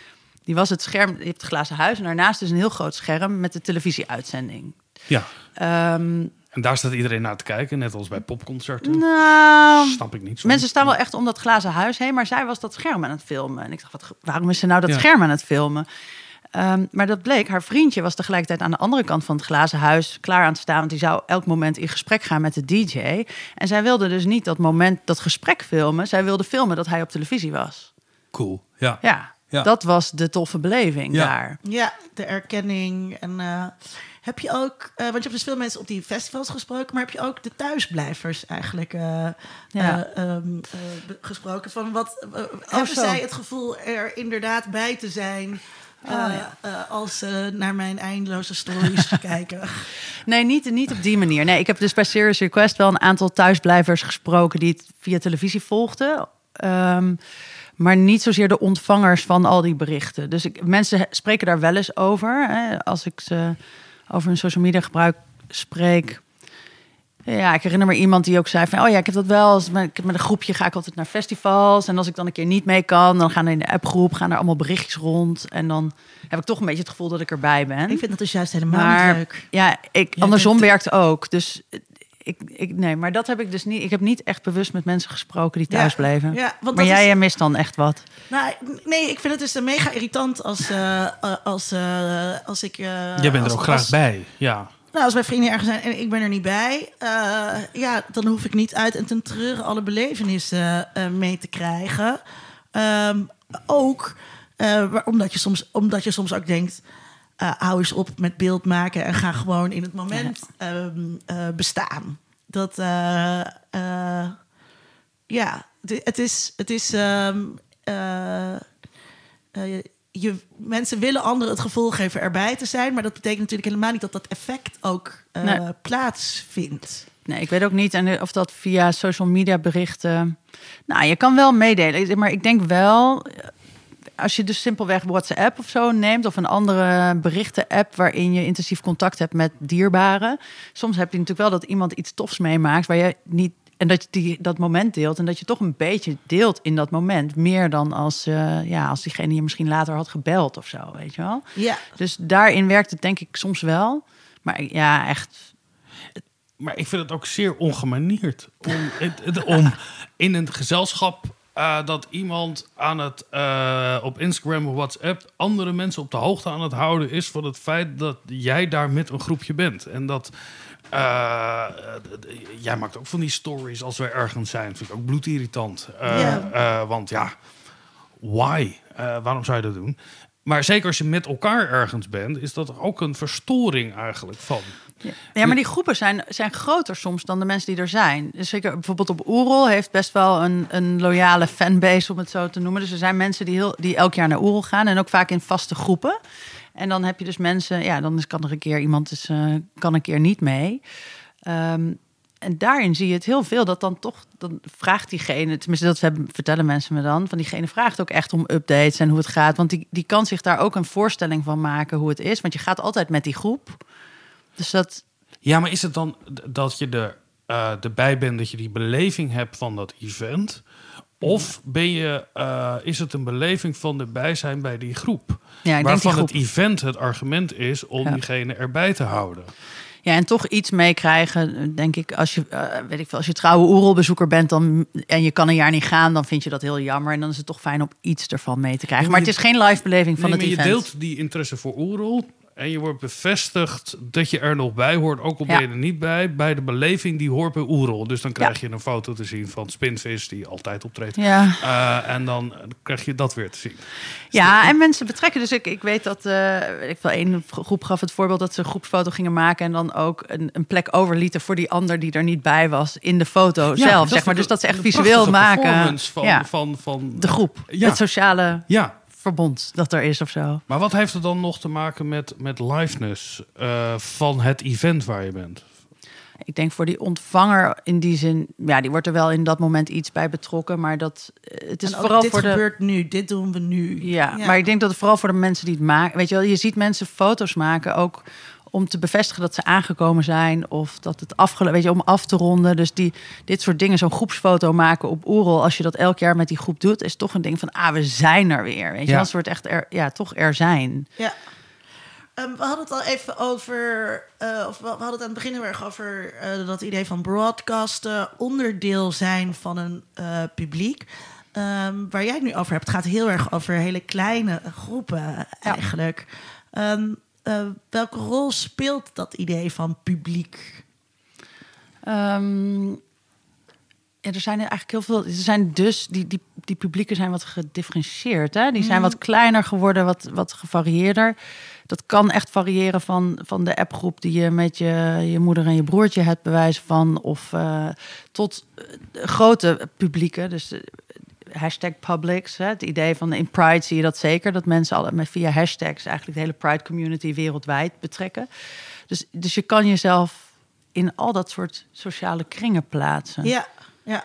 Die was het scherm, je hebt het glazen huis en daarnaast is een heel groot scherm met de televisieuitzending. Ja. Ehm, En daar staat iedereen naar te kijken, net als bij popconcerten. nou, Snap ik niet. zo. mensen staan wel echt om dat glazen huis heen, maar zij was dat scherm aan het filmen. En ik dacht, wat, waarom is ze nou dat Ja. scherm aan het filmen? Ehm, maar dat bleek, haar vriendje was tegelijkertijd aan de andere kant van het glazen huis klaar aan te staan. Want die zou elk moment in gesprek gaan met de DJ. En zij wilde dus niet dat moment, dat gesprek filmen. Zij wilde filmen dat hij op televisie was. Cool. Ja. Ja, Ja. dat was de toffe beleving Ja. daar. Ja, de erkenning. En eh, heb je ook, eh, want je hebt dus veel mensen op die festivals gesproken, maar heb je ook de thuisblijvers eigenlijk eh, Ja. eh, ehm, eh, gesproken? Van wat hebben Oh, zo. zij het gevoel er inderdaad bij te zijn? eh, Oh, eh, als ze naar mijn eindeloze stories kijken. Nee, niet, niet op die manier. Nee, ik heb dus bij Serious Request wel een aantal thuisblijvers gesproken die het via televisie volgden. Ehm, maar niet zozeer de ontvangers van al die berichten. Dus ik, mensen spreken daar wel eens over. Hè, als ik ze over hun social media gebruik spreek. Ja, ik herinner me iemand die ook zei van... oh ja, ik heb dat wel. Als met, met een groepje ga ik altijd naar festivals. En als ik dan een keer niet mee kan... dan gaan er in de appgroep gaan er allemaal berichtjes rond. En dan heb ik toch een beetje het gevoel dat ik erbij ben. Ik vind dat dus juist helemaal Maar niet leuk. ja, ik, andersom werkt ook. Dus ik, ik, nee, maar dat heb ik dus niet. Ik heb niet echt bewust met mensen gesproken die thuis Ja, bleven. ja, want maar jij is- mist dan echt wat. Nou, nee, ik vind het dus mega irritant als, eh, eh, als, eh, als ik... eh, Jij bent als- er ook graag als- bij. Ja. Nou, als mijn vrienden ergens zijn en ik ben er niet bij, eh, ja, dan hoef ik niet uit en ten treuren alle belevenissen eh, mee te krijgen. Ehm, ook eh, omdat, je soms, omdat je soms ook denkt, eh, hou eens op met beeld maken en ga gewoon in het moment ehm, eh, bestaan. Dat, eh, ja, het- het is, het is ehm, eh, eh, je, mensen willen anderen het gevoel geven erbij te zijn, maar dat betekent natuurlijk helemaal niet dat dat effect ook Nee. plaatsvindt. Nee, ik weet ook niet en of dat via social media berichten. Nou, je kan wel meedelen. Maar ik denk wel, als je dus simpelweg WhatsApp of zo neemt, of een andere berichten-app waarin je intensief contact hebt met dierbaren. Soms heb je natuurlijk wel dat iemand iets tofs meemaakt waar je niet. En dat je die, dat moment deelt en dat je toch een beetje deelt in dat moment. Meer dan als, eh, ja, als diegene je misschien later had gebeld of zo, weet je wel. Ja. Dus daarin werkt het denk ik soms wel. Maar ja, echt. Maar ik vind het ook zeer ongemanierd om, om in een gezelschap eh, dat iemand aan het eh, op Instagram of WhatsApp andere mensen op de hoogte aan het houden is van het feit dat jij daar met een groepje bent. En dat eh, jij maakt ook van die stories als we ergens zijn. Vind ik ook bloedirritant. Want ja, why? Waarom zou je dat doen? Maar zeker als je met elkaar ergens bent, is dat ook een verstoring eigenlijk van. Ja, maar die groepen zijn, zijn groter soms dan de mensen die er zijn. Dus zeker bijvoorbeeld op Oerol heeft best wel een, een loyale fanbase, om het zo te noemen. Dus er zijn mensen die, heel, die elk jaar naar Oerol gaan en ook vaak in vaste groepen. En dan heb je dus mensen, ja, dan is, kan er een keer iemand is, eh, kan een keer niet mee. Ehm, en daarin zie je het heel veel dat dan toch, dan vraagt diegene, tenminste dat hebben, vertellen mensen me dan, van diegene vraagt ook echt om updates en hoe het gaat. Want die, die kan zich daar ook een voorstelling van maken hoe het is. Want je gaat altijd met die groep. Dus dat, Ja, maar is het dan dat je er, eh erbij bent, dat je die beleving hebt van dat event? Of ben je, eh, is het een beleving van erbij zijn bij die groep? Ja, ik denk Waarvan het event het argument is om Ja. diegene erbij te houden. Ja, en toch iets meekrijgen, denk ik. Als je, eh, weet ik veel, als je trouwe Oerolbezoeker bent dan, en je kan een jaar niet gaan, dan vind je dat heel jammer. En dan is het toch fijn om iets ervan mee te krijgen. Maar het is geen live beleving van Nee, het maar je event. deelt die interesse voor Oerol. En je wordt bevestigd dat je er nog bij hoort, ook al ben je er niet bij, bij de beleving die hoort bij Oerol. Dus dan krijg je een foto te zien van Spinvis, die altijd optreedt. Ja. Eh, en dan krijg je dat weer te zien. Ja, en mensen betrekken. Dus ik, ik weet dat weet ik wel, één groep gaf het voorbeeld dat ze een groepsfoto gingen maken en dan ook een, een plek overlieten voor die ander die er niet bij was in de foto zelf. Zeg maar. Dus dat ze echt visueel maken. Van, ja, van, van, de groep, Ja. het sociale Ja, verbond dat er is of zo. maar wat heeft het dan nog te maken met, met liveness eh, van het event waar je bent? Ik denk voor die ontvanger in die zin, ja, die wordt er wel in dat moment iets bij betrokken, maar dat eh, het is vooral dit voor de. gebeurt nu, dit doen we nu. Ja, maar ik denk dat het vooral voor de mensen die het maken. Weet je wel, je ziet mensen foto's maken ook om te bevestigen dat ze aangekomen zijn of dat het afgelopen, weet je, om af te ronden. Dus die dit soort dingen, zo'n groepsfoto maken op Oerol, als je dat elk jaar met die groep doet, is toch een ding van, ah, we zijn er weer. Weet je, Ja. een soort echt, er, ja, toch er zijn. Ja. Ehm, we hadden het al even over, eh, of we we hadden het aan het begin heel erg over eh, dat idee van broadcasten, onderdeel zijn van een eh, publiek. Ehm, waar jij het nu over hebt, gaat heel erg over hele kleine groepen eigenlijk. Ehm, eh, welke rol speelt dat idee van publiek? Ehm, ja, er zijn eigenlijk heel veel. Er zijn dus die, die, die publieken zijn wat gedifferentieerd. Hè? Die zijn wat kleiner geworden, wat, wat gevarieerder. Dat kan echt variëren van, van de appgroep die je met je, je moeder en je broertje hebt, bewijzen van. Of eh, tot eh, grote publieken. Dus hashtag publics. Hè? Het idee van in Pride zie je dat zeker. Dat mensen alle, met via hashtags eigenlijk de hele Pride community wereldwijd betrekken. Dus, dus je kan jezelf in al dat soort sociale kringen plaatsen. Ja, ja.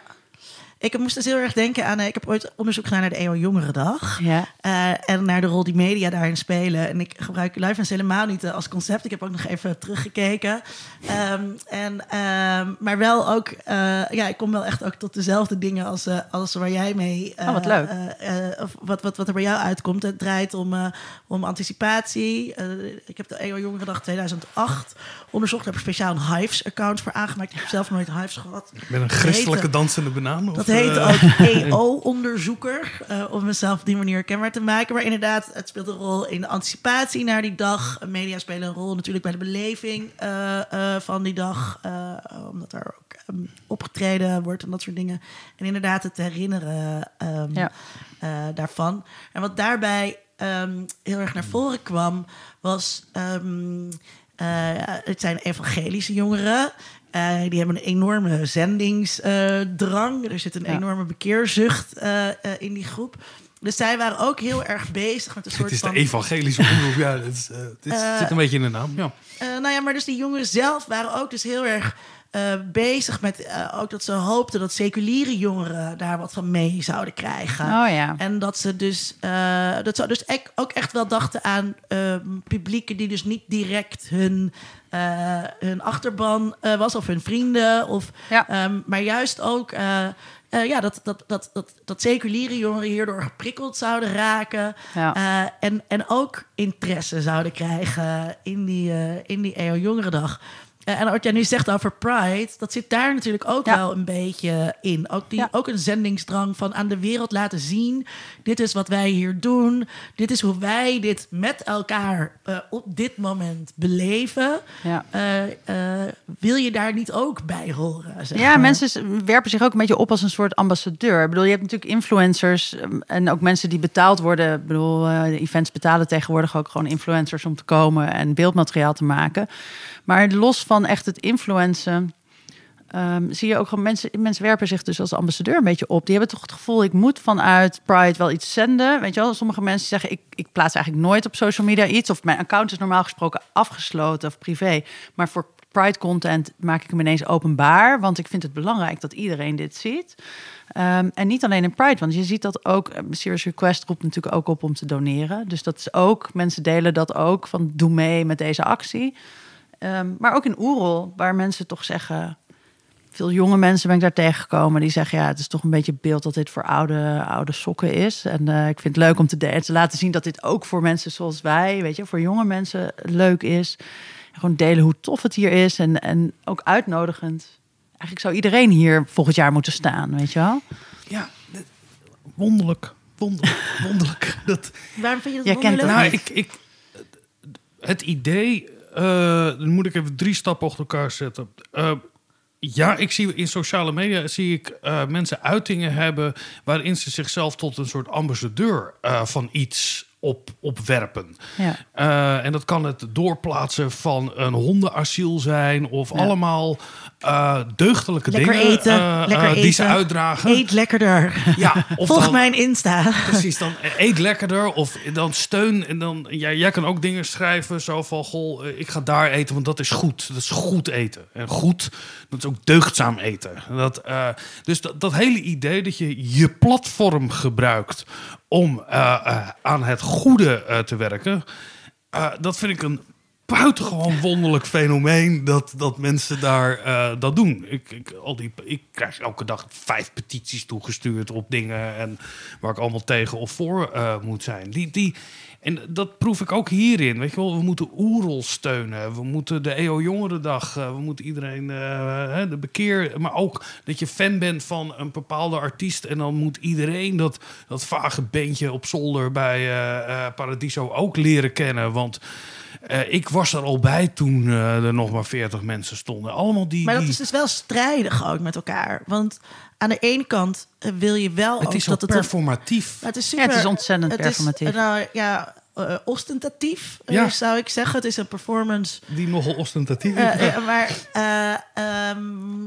Ik moest dus heel erg denken aan... eh, Ik heb ooit onderzoek gedaan naar de EO Jongerendag. Ja. Eh, en naar de rol die media daarin spelen. En ik gebruik live en helemaal niet eh, als concept. Ik heb ook nog even teruggekeken. Ehm, en, ehm, maar wel ook... eh, ja, ik kom wel echt ook tot dezelfde dingen als, eh, als waar jij mee... eh, Oh, wat leuk. of wat, wat, wat er bij jou uitkomt. Het draait om, eh, om anticipatie. Eh, ik heb de EO Jongerendag 2008 onderzocht. Daar heb ik speciaal een Hives-account voor aangemaakt. Ik heb zelf nooit Hives gehad. Met een christelijke dansende banaan? Of, Dat heet eh, ook EO-onderzoeker, eh, om mezelf op die manier kenbaar te maken. Maar inderdaad, het speelt een rol in de anticipatie naar die dag. Media spelen een rol natuurlijk bij de beleving eh, eh, van die dag. eh, omdat er ook ehm, opgetreden wordt en dat soort dingen. En inderdaad het herinneren ehm, Ja. eh, daarvan. En wat daarbij ehm, heel erg naar voren kwam, was... ehm, eh, het zijn evangelische jongeren. Eh, die hebben een enorme zendingsdrang. er zit een Ja. enorme bekeerzucht eh, eh, in die groep. Dus zij waren ook heel erg bezig met een soort Het is de van... evangelische omroep. Ja, het, is, eh, het is- Eh, zit een beetje in de naam. Ja. Eh, nou ja, maar dus die jongeren zelf waren ook dus heel erg eh, bezig met eh, ook dat ze hoopten dat seculiere jongeren daar wat van mee zouden krijgen. Oh ja. En dat ze dus, eh, dat ze dus ek- ook echt wel dachten aan ehm, publieken die dus niet direct hun, hun achterban was of hun vrienden. Of, Ja. ehm, maar juist ook ja, dat, dat, dat, dat, dat seculiere jongeren hierdoor geprikkeld zouden raken. Ja. En, en ook interesse zouden krijgen in die, in die EO Jongerendag. Eh, en wat jij nu zegt over Pride, dat zit daar natuurlijk ook Ja. wel een beetje in. Ook, die, Ja. ook een zendingsdrang van aan de wereld laten zien: dit is wat wij hier doen. Dit is hoe wij dit met elkaar eh, op dit moment beleven. Ja. Eh, wil je daar niet ook bij horen? zeg Ja, maar? mensen werpen zich ook een beetje op als een soort ambassadeur. Ik bedoel, je hebt natuurlijk influencers um, en ook mensen die betaald worden. Ik bedoel, de events betalen tegenwoordig ook gewoon influencers om te komen en beeldmateriaal te maken. Maar los van echt het influencen. ehm, zie je ook gewoon mensen, mensen werpen zich dus als ambassadeur een beetje op. Die hebben toch het gevoel, ik moet vanuit Pride wel iets zenden. Weet je wel, sommige mensen zeggen, ik, ik plaats eigenlijk nooit op social media iets. Of mijn account is normaal gesproken afgesloten of privé. Maar voor Pride content maak ik hem ineens openbaar. Want ik vind het belangrijk dat iedereen dit ziet. Ehm, en niet alleen in Pride, want je ziet dat ook. eh, Serious Request roept natuurlijk ook op om te doneren. Dus dat is ook, mensen delen dat ook van doe mee met deze actie. Ehm, maar ook in Oerol, waar mensen toch zeggen. Veel jonge mensen ben ik daar tegengekomen die zeggen: ja, het is toch een beetje beeld dat dit voor oude, oude sokken is. En eh, ik vind het leuk om te, de- te laten zien dat dit ook voor mensen zoals wij, weet je, voor jonge mensen leuk is. En gewoon delen hoe tof het hier is en, en ook uitnodigend. Eigenlijk zou iedereen hier volgend jaar moeten staan, weet je wel? Ja, wonderlijk. Wonderlijk. wonderlijk. Dat, Waarom vind je dat Jij kent wonderlijk? het nou, ik, ik, het idee, dan moet ik even drie stappen achter elkaar zetten. Eh, ja, ik zie in sociale media zie ik eh, mensen uitingen hebben waarin ze zichzelf tot een soort ambassadeur eh, van iets op, opwerpen. Ja. Eh, en dat kan het doorplaatsen van een hondenasiel zijn of Ja. allemaal eh, deugdelijke Lekker dingen eten, eh, lekker eh, die ze uitdragen. Eet lekkerder. Ja, of Volg dan- mijn Insta. Precies, dan eet lekkerder of dan steun. En dan, ja, jij kan ook dingen schrijven zo van... Goh, ik ga daar eten, want dat is goed. Dat is goed eten. En goed, dat is ook deugdzaam eten. Dat, dus dat, dat hele idee dat je je platform gebruikt... om aan het goede te werken... dat vind ik een buitengewoon wonderlijk fenomeen dat, dat mensen daar eh, dat doen. Ik, ik, al die, ik krijg elke dag vijf petities toegestuurd op dingen en waar ik allemaal tegen of voor eh, moet zijn. Die, die, en dat proef ik ook hierin. Weet je wel, we moeten Oerol steunen. We moeten de EO Jongerendag. eh, we moeten iedereen de bekeer. Maar ook dat je fan bent van een bepaalde artiest. En dan moet iedereen dat, dat vage bandje op zolder bij Paradiso ook leren kennen. Want eh, ik was er al bij toen eh, er nog maar 40 mensen stonden. Allemaal die. Maar dat die- is dus wel strijdig ook met elkaar. Want aan de ene kant eh, wil je wel het ook is dat het... een- performatief. Het is Ja, super, het is ontzettend het performatief. Is, nou, ja, eh, ostentatief Ja. zou ik zeggen. Het is een performance. Die nogal ostentatief is. Maar eh, ehm,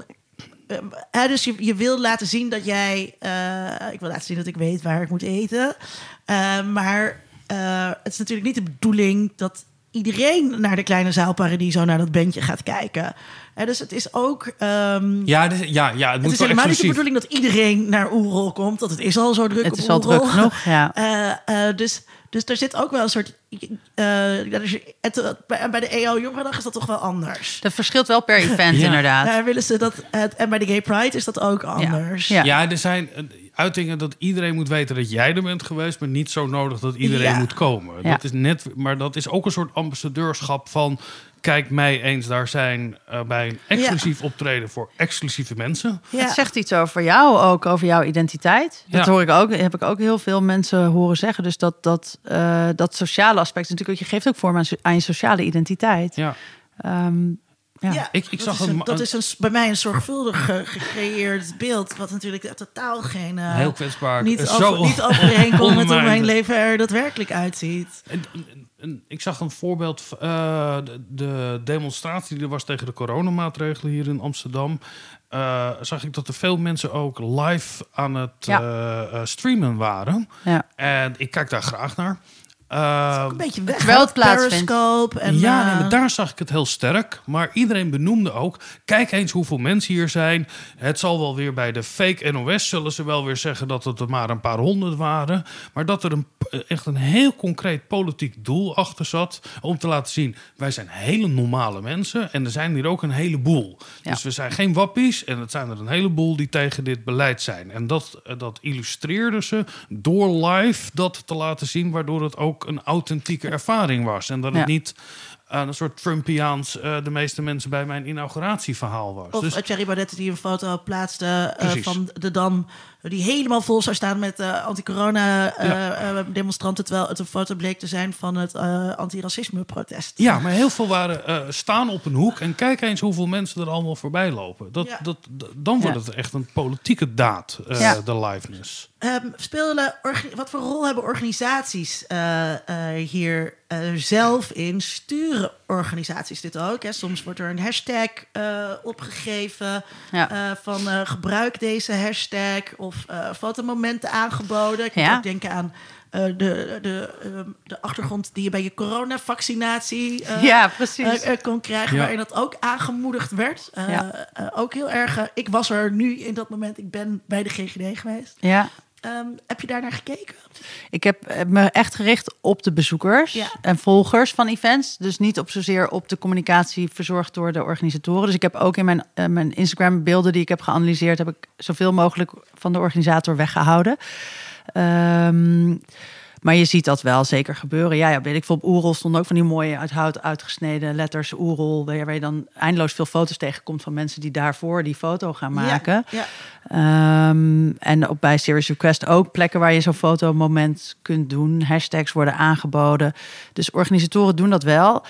dus je, je wil laten zien dat jij... eh, ik wil laten zien dat ik weet waar ik moet eten. Eh, maar eh, het is natuurlijk niet de bedoeling dat iedereen naar de kleine zaal Paradiso naar dat bandje gaat kijken. Hè, dus het is ook... ehm, Ja, dus, ja, ja, het het moet is wel helemaal niet de bedoeling dat iedereen naar Oerol komt. Want het is al zo druk Het op is al Oerol. druk genoeg, ja. Eh, eh, dus, dus er zit ook wel een soort... het, bij, bij de EO Jongerendag is dat toch wel anders. Dat verschilt wel per event, Ja. inderdaad. Daar willen ze dat... het- en bij de Gay Pride is dat ook anders. Ja. Ja, er zijn uitingen dat iedereen moet weten dat jij er bent geweest, maar niet zo nodig dat iedereen Ja. moet komen. Ja. Dat is net, maar dat is ook een soort ambassadeurschap van. Kijk mij eens daar zijn eh, bij een exclusief optreden voor exclusieve mensen. Ja. Het zegt iets over jou ook, over jouw identiteit. Dat Ja. hoor ik ook, heb ik ook heel veel mensen horen zeggen. Dus dat, dat, eh, dat sociale aspect, natuurlijk, je geeft ook vorm aan je sociale identiteit. Ja. Ehm, ja. Ja, Ik- ik dat zag is een- een, dat is een, bij mij een zorgvuldig ge- gecreëerd beeld. Wat natuurlijk totaal geen... eh, Heel kwetsbaar. Niet, Eh, over, zo niet overeenkomt met hoe mijn leven er daadwerkelijk uitziet. En, en- en ik zag een voorbeeld, eh, de, de demonstratie die er was tegen de coronamaatregelen hier in Amsterdam. eh, zag ik dat er veel mensen ook live aan het Ja. streamen waren. Ja. En ik kijk daar graag naar. Eh, Een beetje weg. Terwijl het. Periscope En, ja, nee, eh, maar daar zag ik het heel sterk. Maar iedereen benoemde ook... kijk eens hoeveel mensen hier zijn. Het zal wel weer bij de fake NOS... zullen ze wel weer zeggen dat het er maar een paar honderd waren. Maar dat er een, echt een heel concreet politiek doel achter zat... om te laten zien, wij zijn hele normale mensen... en er zijn hier ook een heleboel. Ja. Dus we zijn geen wappies... en het zijn er een heleboel die tegen dit beleid zijn. En dat, dat illustreerden ze door live dat te laten zien... waardoor het ook een authentieke ervaring was. En dat het Ja. niet een soort Trumpiaans eh, de meeste mensen bij mijn inauguratieverhaal was. Of dus Thierry Baudet die een foto plaatste eh, van de Dam... die helemaal vol zou staan met eh, anti-corona-demonstranten... terwijl het een foto bleek te zijn van het eh antiracisme-protest. ja, maar heel veel waren eh, staan op een hoek en kijk eens hoeveel mensen er allemaal voorbij lopen. Dat, Ja. dat, dan wordt Ja. het echt een politieke daad, eh, de liveness. Ehm, spelen wat voor rol hebben organisaties eh, eh, hier eh, zelf in? Sturen organisaties dit ook? Hè? Soms wordt er een hashtag eh, opgegeven Ja. eh, van eh, gebruik deze hashtag of eh fotomomenten aangeboden. Ik moet Ja. ook denken aan eh, de, de, ehm, de achtergrond die je bij je coronavaccinatie eh, Ja, precies. kon krijgen, Ja. waarin dat ook aangemoedigd werd. Ja. ook heel erg. ik was er nu in dat moment, ik ben bij de GGD geweest. Ja. Ehm, heb je daar naar gekeken? Ik heb eh, me echt gericht op de bezoekers Ja. en volgers van events. Dus niet op zozeer op de communicatie verzorgd door de organisatoren. Dus ik heb ook in mijn, eh, mijn Instagram beelden die ik heb geanalyseerd... heb ik zoveel mogelijk van de organisator weggehouden. Ehm, maar je ziet dat wel zeker gebeuren. Ja, ja weet ik veel. Op Oerol stonden ook van die mooie uit hout uitgesneden letters Oerol. Waar je- dan eindeloos veel foto's tegenkomt van mensen die daarvoor die foto gaan maken. Ja, Ehm, en op bij Serious Request ook plekken waar je zo'n fotomoment kunt doen. Hashtags worden aangeboden. Dus organisatoren doen dat wel.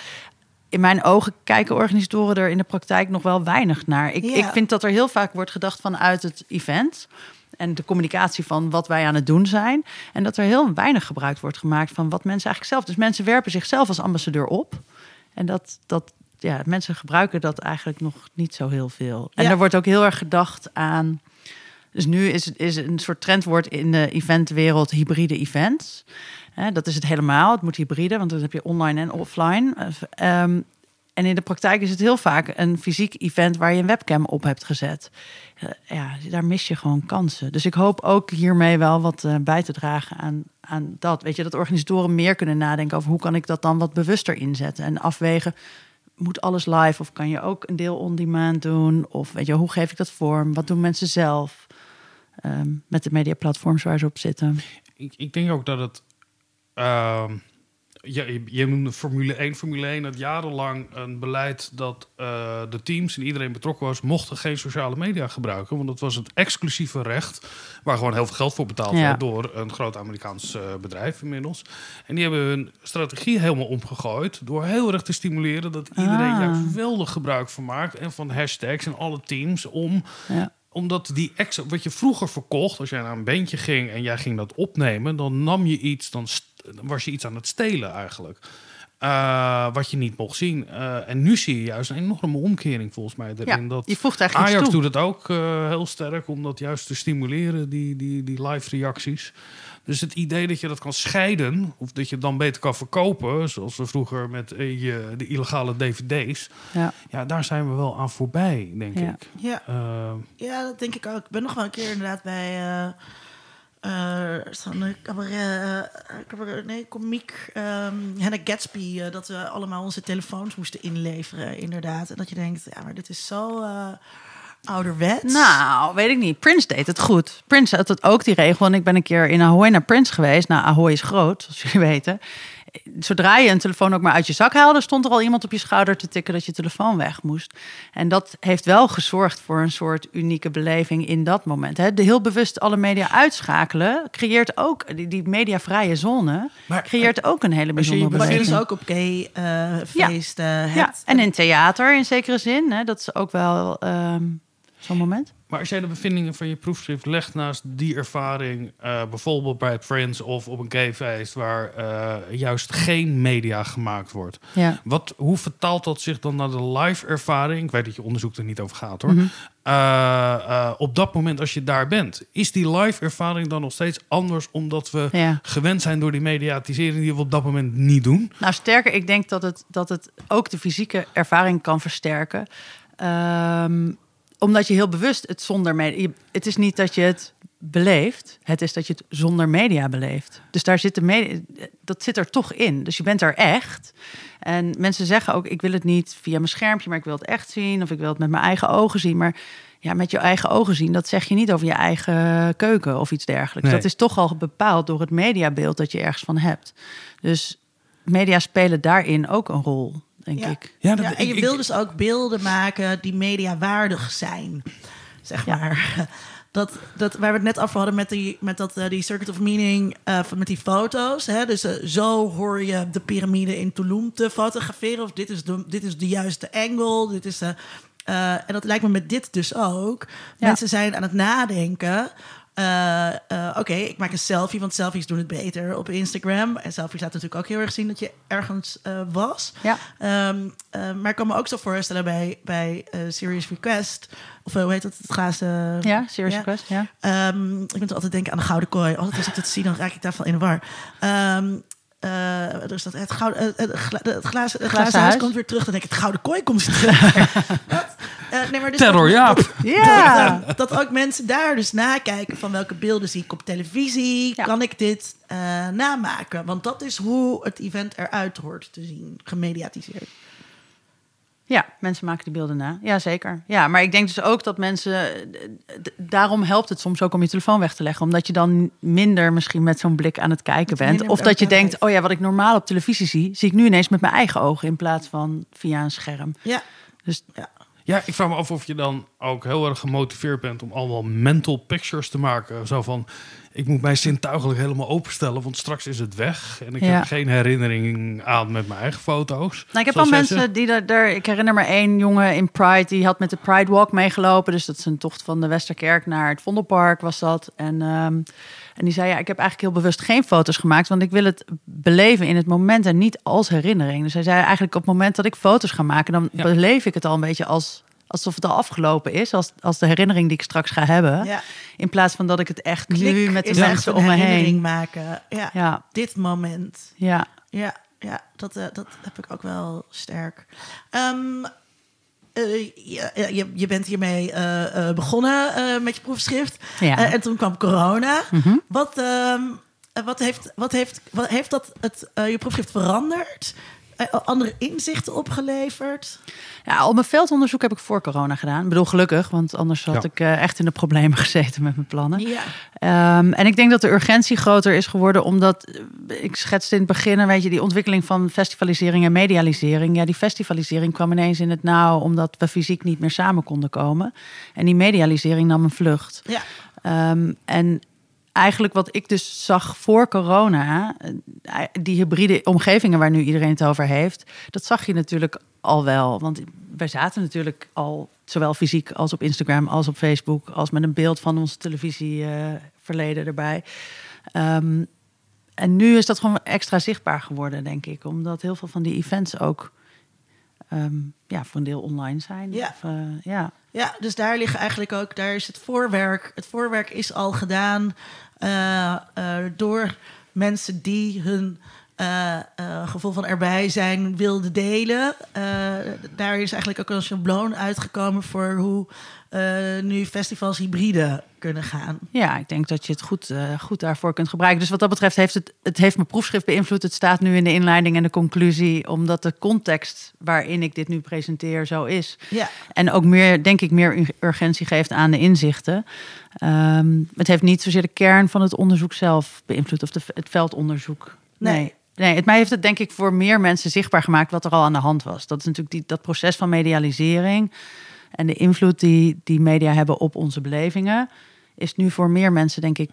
In mijn ogen kijken organisatoren er in de praktijk nog wel weinig naar. Ik, Ja. ik vind dat er heel vaak wordt gedacht vanuit het event. En de communicatie van wat wij aan het doen zijn. En dat er heel weinig gebruik wordt gemaakt van wat mensen eigenlijk zelf. Dus mensen werpen zichzelf als ambassadeur op. En dat, dat ja, mensen gebruiken dat eigenlijk nog niet zo heel veel. En Ja. er wordt ook heel erg gedacht aan. Dus nu is, is een soort trendwoord in de eventwereld hybride events. Dat is het helemaal. Het moet hybride, want dan heb je online en offline. Eh, ehm, en in de praktijk is het heel vaak een fysiek event waar je een webcam op hebt gezet. Eh, ja, daar mis je gewoon kansen. Dus ik hoop ook hiermee wel wat eh, bij te dragen aan, aan dat. Weet je, dat organisatoren meer kunnen nadenken over hoe kan ik dat dan wat bewuster inzetten en afwegen. Moet alles live of kan je ook een deel on-demand doen? Of weet je, hoe geef ik dat vorm? Wat doen mensen zelf? Ehm, met de mediaplatforms waar ze op zitten. Ik, ik denk ook dat het... ehm, ja, je, je noemde Formule 1. Formule 1 had jarenlang een beleid dat eh, de teams en iedereen betrokken was... mochten geen sociale media gebruiken. Want dat was het exclusieve recht... waar gewoon heel veel geld voor betaald Ja. werd... door een groot Amerikaans eh, bedrijf inmiddels. En die hebben hun strategie helemaal omgegooid... door heel erg te stimuleren dat iedereen Ah. juist geweldig gebruik van maakt... en van hashtags en alle teams om Ja. omdat die extra, wat je vroeger verkocht, als jij naar een bandje ging en jij ging dat opnemen, dan nam je iets, dan was je iets aan het stelen eigenlijk. Eh, wat je niet mocht zien. Eh, en nu zie je juist een enorme omkering volgens mij erin. Ja, dat je voegt eigenlijk iets Ajax toe. doet het ook eh, heel sterk om dat juist te stimuleren, die, die, die live reacties. Dus het idee dat je dat kan scheiden, of dat je het dan beter kan verkopen, zoals we vroeger met eh, je, de illegale dvd's, Ja. ja, daar zijn we wel aan voorbij, denk Ja. ik. ja. Ja, dat denk ik ook. Ik ben nog wel een keer inderdaad bij eh, cabaret, eh, cabaret, nee, komiek, ehm Hannah Gatsby, dat we allemaal onze telefoons moesten inleveren, inderdaad. En dat je denkt, ja, maar dit is zo ouderwets. Nou, weet ik niet. Prince deed het goed. Prince had het ook die regel. En ik ben een keer in Ahoy naar Prince geweest. Nou, Ahoy is groot, zoals jullie weten. Zodra je een telefoon ook maar uit je zak haalde, stond er al iemand op je schouder te tikken dat je telefoon weg moest. En dat heeft wel gezorgd voor een soort unieke beleving in dat moment. Hè. De heel bewust alle media uitschakelen creëert ook die, die mediavrije zone. Maar- creëert ook een hele je je bijzondere Wat je beleving. dus ook op gay eh, feesten hebt. Ja, en in theater in zekere zin. Hè, dat is ook wel ehm, zo'n moment. Maar als jij de bevindingen van je proefschrift legt naast die ervaring, eh, bijvoorbeeld bij Friends of op een gayfeest waar eh, juist geen media gemaakt wordt, Ja. wat, hoe vertaalt dat zich dan naar de live ervaring? Ik weet dat je onderzoek er niet over gaat hoor. Mhm. Eh, op dat moment als je daar bent. Is die live ervaring dan nog steeds anders omdat we Ja. gewend zijn door die mediatisering die we op dat moment niet doen? Nou, sterker, ik denk dat het, dat het ook de fysieke ervaring kan versterken. Ehm, omdat je heel bewust het zonder media... Het is niet dat je het beleeft, het is dat je het zonder media beleeft. Dus daar zit de media, dat zit er toch in. Dus je bent er echt. En mensen zeggen ook, ik wil het niet via mijn schermpje, maar ik wil het echt zien. Of ik wil het met mijn eigen ogen zien. Maar ja, met je eigen ogen zien, dat zeg je niet over je eigen keuken of iets dergelijks. Nee. Dat is toch al bepaald door het mediabeeld dat je ergens van hebt. Dus media spelen daarin ook een rol, denk Ja. ik. Ja, dat- Ja, en je ik- wil ik- dus ook beelden maken die mediawaardig zijn. Zeg Ja. maar. Dat, dat, waar we het net over hadden met die, met dat, eh, die Circuit of Meaning, eh, van, met die foto's. Hè? Dus eh, zo hoor je de piramide in Tulum te fotograferen. Of dit is de, dit is de juiste angle. Dit is de, eh, en dat lijkt me met dit dus ook. Ja. Mensen zijn aan het nadenken. Eh, eh, Oké, ik maak een selfie, want selfies doen het beter op Instagram. En selfies laten natuurlijk ook heel erg zien dat je ergens eh, was. Ja. Ehm, eh, maar ik kan me ook zo voorstellen bij, bij Serious Request. Of hoe heet dat? Het glazen... Ja, serious request, ja. Ehm, ik moet altijd denken aan de Gouden Kooi. Altijd als ik dat zie, dan raak ik daarvan in de war. Ehm eh, dus dat het, gouden, het, het, gla- het glazen, huis komt weer terug. Dan denk ik, het Gouden Kooi komt weer terug. Wat? Eh, nee, maar dus Terror, dat- ja. dat- Ja. dat, dat ook mensen daar dus nakijken van welke beelden zie ik op televisie. Ja. Kan ik dit eh, namaken? Want dat is hoe het event eruit hoort te zien, gemediatiseerd. Ja, mensen maken die beelden na. Ja, zeker. Ja, maar ik denk dus ook dat mensen... Daarom helpt het soms ook om je telefoon weg te leggen. Omdat je dan minder misschien met zo'n blik aan het kijken bent. Of dat je denkt, oh ja, wat ik normaal op televisie zie... zie ik nu ineens met mijn eigen ogen in plaats van via een scherm. Ja, Dus ja. Ja, ik vraag me af of je dan ook heel erg gemotiveerd bent om allemaal mental pictures te maken. Zo van, ik moet mij zintuigelijk helemaal openstellen, want straks is het weg. En ik Ja. heb geen herinnering aan met mijn eigen foto's. Nou, ik heb al mensen die daar, daar... Ik herinner me één jongen in Pride... die had met de Pride Walk meegelopen. Dus dat is een tocht van de Westerkerk naar het Vondelpark was dat. En, ehm, en die zei, ja, ik heb eigenlijk heel bewust geen foto's gemaakt... want ik wil het beleven in het moment en niet als herinnering. Dus hij zei eigenlijk op het moment dat ik foto's ga maken... dan Ja. beleef ik het al een beetje als... Alsof het al afgelopen is, als, als de herinnering die ik straks ga hebben. ja. In plaats van dat ik het echt Klik nu met de mensen om me herinnering heen. maken. Ja, Ja, dit moment. ja. Ja, ja dat, eh, dat heb ik ook wel sterk. Ehm, eh, je, je bent hiermee eh, begonnen met je proefschrift. Ja. En toen kwam corona. Mhm. Wat, ehm, eh, wat, heeft, wat, heeft, wat heeft dat het, je proefschrift veranderd? Eh, andere inzichten opgeleverd? Ja, al mijn veldonderzoek heb ik voor corona gedaan. Ik bedoel, gelukkig, want anders had Ja. ik eh, echt in de problemen gezeten met mijn plannen. Ja. Ehm, en ik denk dat de urgentie groter is geworden, omdat eh, ik schetste in het begin, weet je, die ontwikkeling van festivalisering en medialisering. Ja, die festivalisering kwam ineens in het nauw, omdat we fysiek niet meer samen konden komen. En die medialisering nam een vlucht. Ja. Ehm, en eigenlijk wat ik dus zag voor corona, eh, die hybride omgevingen waar nu iedereen het over heeft, dat zag je natuurlijk al wel. Want wij zaten natuurlijk al zowel fysiek als op Instagram, als op Facebook, als met een beeld van ons televisieverleden erbij. Ehm, en nu is dat gewoon extra zichtbaar geworden, denk ik, omdat heel veel van die events ook ehm, ja, voor een deel online zijn. Ja. Of, eh, ja. Ja, dus daar liggen eigenlijk ook, daar is het voorwerk. Het voorwerk is al gedaan eh, eh, door mensen die hun eh, eh, gevoel van erbij zijn wilden delen. Eh, daar is eigenlijk ook een schabloon uitgekomen voor hoe nu festivals hybride kunnen gaan. Ja, ik denk dat je het goed, goed daarvoor kunt gebruiken. Dus wat dat betreft heeft het, het heeft mijn proefschrift beïnvloed. Het staat nu in de inleiding en de conclusie, omdat de context waarin ik dit nu presenteer zo is. Ja, En ook meer, denk ik, meer ur- urgentie geeft aan de inzichten. Ehm, het heeft niet zozeer de kern van het onderzoek zelf beïnvloed, of de, het veldonderzoek. Nee. Nee. Nee, het mij heeft het denk ik voor meer mensen zichtbaar gemaakt wat er al aan de hand was. Dat is natuurlijk die, dat proces van medialisering en de invloed die, die media hebben op onze belevingen, is nu voor meer mensen denk ik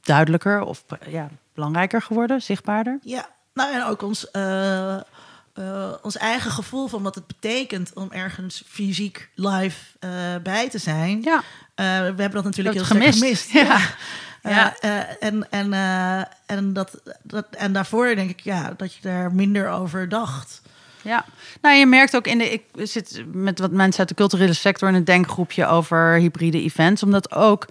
duidelijker of ja, belangrijker geworden, zichtbaarder. ja. Nou en ook ons, eh, eh, ons eigen gevoel van wat het betekent om ergens fysiek live eh, bij te zijn. Ja, we hebben dat natuurlijk heel Dat gemist. gemist. Ja. Ja. eh, en, en, eh, en, dat, dat, en daarvoor denk ik ja, dat je daar minder over dacht. Ja, nou je merkt ook in de. Ik zit met wat mensen uit de culturele sector in een denkgroepje over hybride events, omdat ook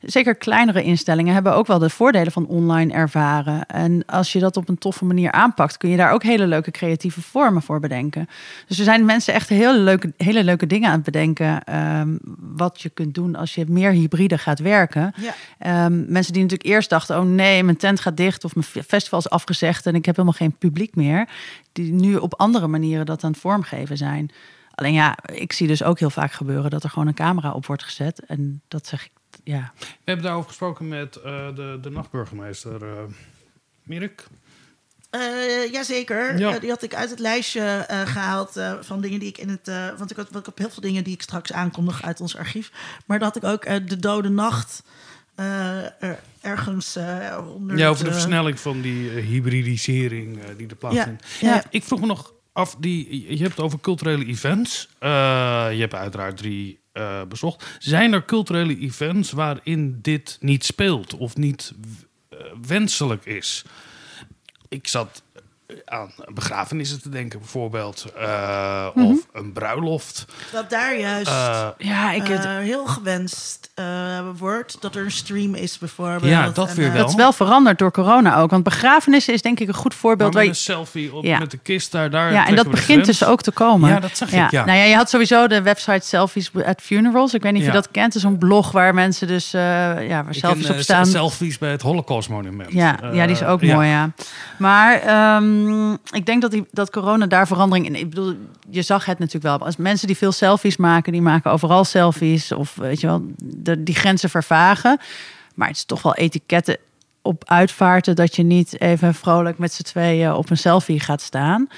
zeker kleinere instellingen hebben ook wel de voordelen van online ervaren. En als je dat op een toffe manier aanpakt, kun je daar ook hele leuke creatieve vormen voor bedenken. Dus er zijn mensen echt hele leuke, hele leuke dingen aan het bedenken. ehm, wat je kunt doen als je meer hybride gaat werken. Ja. Ehm, mensen die natuurlijk eerst dachten: oh nee, mijn tent gaat dicht of mijn festival is afgezegd en ik heb helemaal geen publiek meer. Die nu op andere manieren dat aan het vormgeven zijn. Alleen ja, ik zie dus ook heel vaak gebeuren dat er gewoon een camera op wordt gezet. En dat zeg ik, ja. We hebben daarover gesproken met eh, de, de nachtburgemeester uh, Mirk. Uh, jazeker. Ja. Uh, die had ik uit het lijstje uh, gehaald van dingen die ik in het. want ik had, ik heb heel veel dingen die ik straks aankondig uit ons archief. Maar dat had ik ook de Dode Nacht. Er, ergens onder. Ja, over de versnelling van die hybridisering die er plaatsvindt. Ja, ja. Ik vroeg me nog af, die, je hebt het over culturele events. je hebt uiteraard drie uh, bezocht. Zijn er culturele events waarin dit niet speelt of niet uh, wenselijk is? Ik zat aan begrafenissen te denken, bijvoorbeeld, uh, mm -hmm. of een bruiloft. Dat daar juist ja, ik het... heel gewenst wordt dat er een stream is, bijvoorbeeld. Ja, dat weer wel. Dat is wel veranderd door corona ook. Want begrafenissen is denk ik een goed voorbeeld. Maar met waar je... een selfie op, ja. met de kist daar. daar ja, en dat begint dus ook te komen. Ja, dat zag ik, ja. Nou ja, je had sowieso de website Selfies at Funerals. Ik weet niet of je dat kent. Het is een blog waar mensen dus, uh, ja, waar selfies ken, op eh, staan. selfies bij het Holocaust Monument. Ja, Eh, ja, die is ook mooi, ja. Maar ehm, ik denk dat, die, dat corona daar verandering in... Ik bedoel, je zag het natuurlijk wel. Als mensen die veel selfies maken, die maken overal selfies. Of weet je wel, die grenzen vervagen. Maar het is toch wel etiketten op uitvaarten... dat je niet even vrolijk met z'n tweeën op een selfie gaat staan.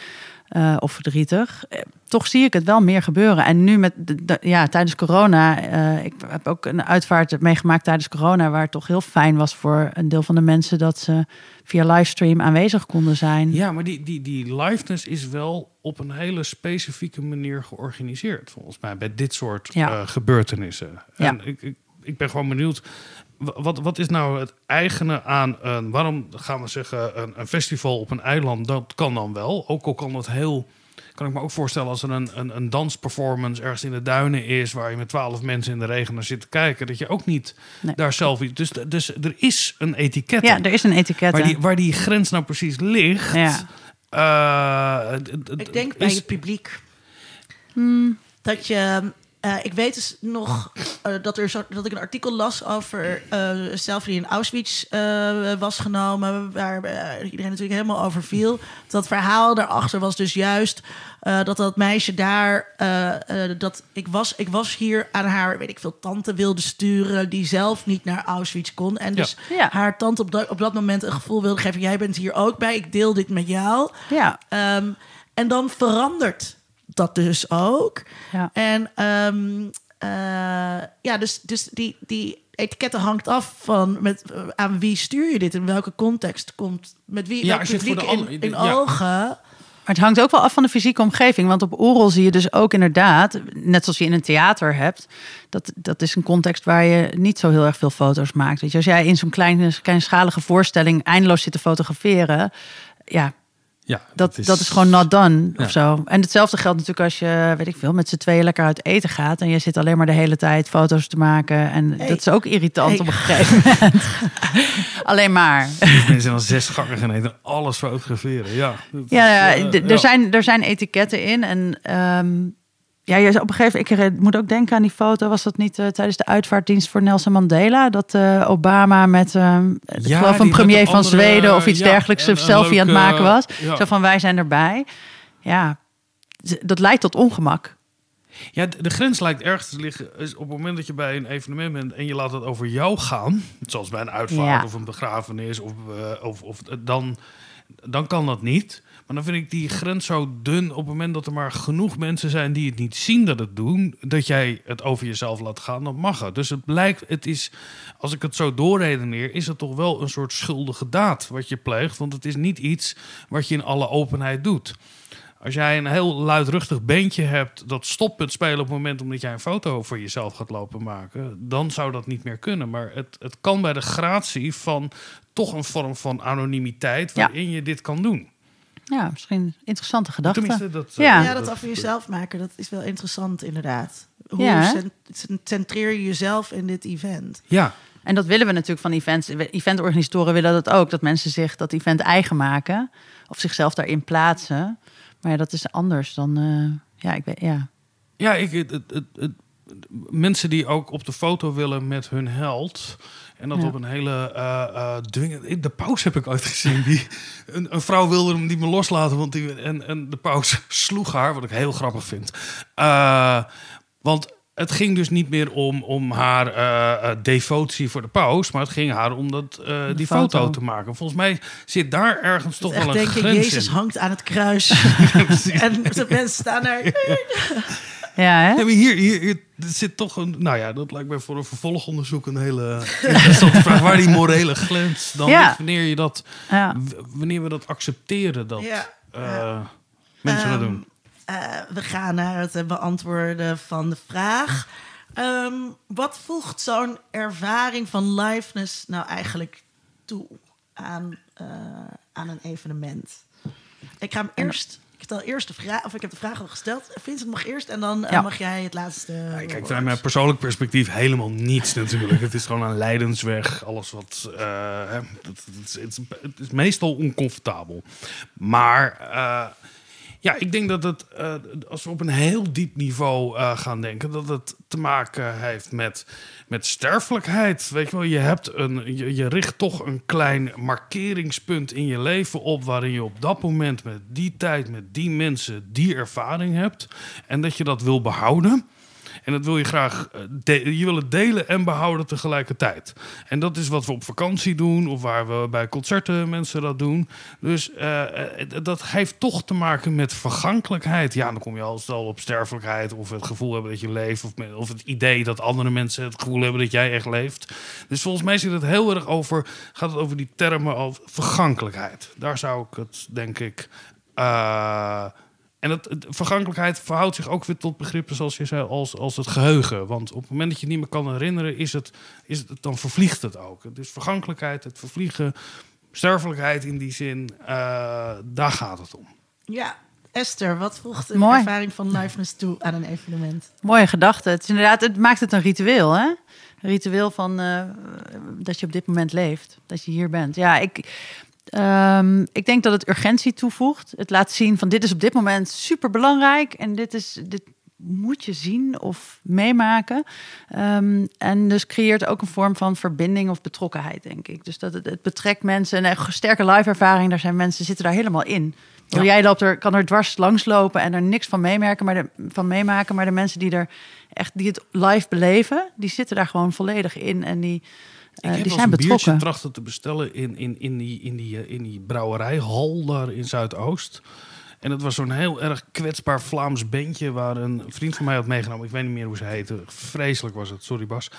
Eh, of verdrietig. Eh, Toch zie ik het wel meer gebeuren. En nu met de, de- ja, tijdens corona. eh, ik heb ook een uitvaart meegemaakt tijdens corona. Waar het toch heel fijn was voor een deel van de mensen dat ze via livestream aanwezig konden zijn. Ja, maar die, die, die liveness is wel op een hele specifieke manier georganiseerd, volgens mij, bij dit soort Ja. gebeurtenissen. Ja. En ik, ik, ik ben gewoon benieuwd, wat, wat is nou het eigene aan een, waarom gaan we zeggen, een, een festival op een eiland, dat kan dan wel. Ook al kan dat heel, kan ik me ook voorstellen als er een, een, een dansperformance ergens in de duinen is, waar je met twaalf mensen in de regen naar zit te kijken, dat je ook niet Nee. daar selfie. Dus, dus er is een etiket. Ja, er is een etiket. Waar die, waar die grens nou precies ligt. Ja. eh, Ik denk is- bij het publiek. Dat je. Eh, ik weet dus nog eh, dat, er zo, dat ik een artikel las over eh selfie die in Auschwitz was genomen. Waar iedereen natuurlijk helemaal over viel. Dat verhaal daarachter was dus juist dat dat meisje daar. dat ik was, ik was hier aan haar, weet ik veel, tante wilde sturen. die zelf niet naar Auschwitz kon. En dus Ja. haar tante op dat, op dat moment een gevoel wilde geven. Jij bent hier ook bij, ik deel dit met jou. Ja, Ehm, en dan verandert dat dus ook. ja. En ehm, eh, ja, dus, dus die, die etiketten hangt af van met, eh, aan wie stuur je dit, in welke context komt, met wie Ja, als je het publiek voor de in, in ja. ogen. Maar het hangt ook wel af van de fysieke omgeving. Want op Oerol zie je dus ook inderdaad, net zoals je in een theater hebt, dat, dat is een context waar je niet zo heel erg veel foto's maakt. Weet je, als jij in zo'n kleine, kleinschalige voorstelling eindeloos zit te fotograferen, ja, ja, dat, dat is, gewoon not done Ja. of zo. En hetzelfde geldt natuurlijk als je, weet ik veel, met z'n tweeën lekker uit eten gaat en je zit alleen maar de hele tijd foto's te maken. En Hey. dat is ook irritant Hey. op een gegeven moment. alleen maar. Mensen zijn al zes gangen gaan eten en alles fotograferen. Ja, Ja, eh, ja, er, zijn, er zijn etiketten in. En ehm, ja, je, op een gegeven moment, ik moet ook denken aan die foto. Was dat niet eh, tijdens de uitvaartdienst voor Nelson Mandela? Dat eh, Obama met ehm ik Ja, geloof een premier een van andere, Zweden of iets ja, dergelijks een- selfie aan het maken was. ja. Zo van wij zijn erbij. Ja, dat leidt tot ongemak. Ja, de, grens lijkt ergens te liggen is op het moment dat je bij een evenement bent en je laat het over jou gaan, zoals bij een uitvaart of een begrafenis, of, of, of dan, dan kan dat niet. Maar dan vind ik die grens zo dun op het moment dat er maar genoeg mensen zijn die het niet zien dat het doen, dat jij het over jezelf laat gaan, dan mag het. Dus het lijkt, het is, als ik het zo doorredeneer, is het toch wel een soort schuldige daad wat je pleegt, want het is niet iets wat je in alle openheid doet. Als jij een heel luidruchtig beentje hebt dat stopt met spelen op het moment omdat jij een foto voor jezelf gaat lopen maken, dan zou dat niet meer kunnen. Maar het, het kan bij de gratie van toch een vorm van anonimiteit Ja. waarin je dit kan doen. Ja, misschien een interessante gedachte. Tenminste, dat, eh, Ja. Ja, dat af van jezelf maken, dat is wel interessant inderdaad. Hoe Ja, centreer je jezelf in dit event? Ja, En dat willen we natuurlijk van events. Eventorganisatoren willen dat ook. Dat mensen zich dat event eigen maken. Of zichzelf daarin plaatsen. Maar ja, dat is anders dan... eh, ja, ik weet, ja. Ja, ik, het, het, het, het- mensen die ook op de foto willen met hun held. En dat Ja. op een hele dwingende... De paus heb ik ooit gezien. Die, een, een vrouw wilde hem niet meer loslaten. Want die, en, en de paus sloeg haar, wat ik heel grappig vind. Eh, want het ging dus niet meer om, om haar eh, devotie voor de paus. Maar het ging haar om dat, die foto. foto. te maken. Volgens mij zit daar ergens toch wel een denken, grens Jezus in. hangt aan het kruis. en de mensen staan daar. Ja, hè? Nee, maar hier, hier, hier er zit toch een. Nou ja, dat lijkt mij voor een vervolgonderzoek een hele interessante vraag. Waar die morele grens dan Ja. wanneer je dat, ja. wanneer we dat accepteren dat Ja. eh, mensen dat doen. eh, we gaan naar het beantwoorden van de vraag. Ehm, wat voegt zo'n ervaring van liveness nou eigenlijk toe aan, eh, aan een evenement? Ik ga hem eerst. Ik stel eerst de vraag, of ik heb de vraag al gesteld. Vincent mag eerst en dan eh, Ja. mag jij het laatste. Ja, kijk, vanuit mijn persoonlijk perspectief helemaal niets natuurlijk. Het is gewoon een lijdensweg. Alles wat. eh, hè, het, het is, het, is, het is meestal oncomfortabel. Maar. eh, ja, ik denk dat het, eh, als we op een heel diep niveau eh, gaan denken, dat het te maken heeft met, met sterfelijkheid. Weet je wel, je, hebt een, je, je richt toch een klein markeringspunt in je leven op, waarin je op dat moment met die tijd, met die mensen, die ervaring hebt. En dat je dat wil behouden. En dat wil je graag, eh, je wil het delen en behouden tegelijkertijd. En dat is wat we op vakantie doen, of waar we bij concerten mensen dat doen. Dus eh, eh, dat heeft toch te maken met vergankelijkheid. Ja, dan kom je al snel op sterfelijkheid, of het gevoel hebben dat je leeft, of, of het idee dat andere mensen het gevoel hebben dat jij echt leeft. Dus volgens mij zit het heel erg over, gaat het over die termen als vergankelijkheid. Daar zou ik het, denk ik. En het- vergankelijkheid verhoudt zich ook weer tot begrippen zoals je zei, als, als het geheugen. Want op het moment dat je het niet meer kan herinneren, is het, is het, dan vervliegt het ook. Dus vergankelijkheid, het vervliegen, sterfelijkheid in die zin, eh, daar gaat het om. Ja, Esther, wat voegt een Mooi. ervaring van liveness toe aan een evenement? Mooie gedachte. Het is inderdaad, het maakt het een ritueel, hè? Een ritueel van eh, dat je op dit moment leeft, dat je hier bent. Ja, ik, ehm, ik denk dat het urgentie toevoegt. Het laat zien van dit is op dit moment super belangrijk en dit is dit moet je zien of meemaken. Ehm, en dus creëert ook een vorm van verbinding of betrokkenheid, denk ik. Dus dat het, het betrekt mensen en een sterke live ervaring. Daar zijn mensen zitten daar helemaal in. Ja. Jij loopt er, kan er dwars langs lopen en er niks van meemerken, maar de, van meemaken. Maar de mensen die er echt die het live beleven, die zitten daar gewoon volledig in en die, eh, ik heb die wel zijn een biertje betrokken. trachten te bestellen in, in, in, die, in, die, eh, in die brouwerijhal daar in Zuidoost. En het was zo'n heel erg kwetsbaar Vlaams bandje waar een vriend van mij had meegenomen. Ik weet niet meer hoe ze heette. Vreselijk was het, sorry Bas.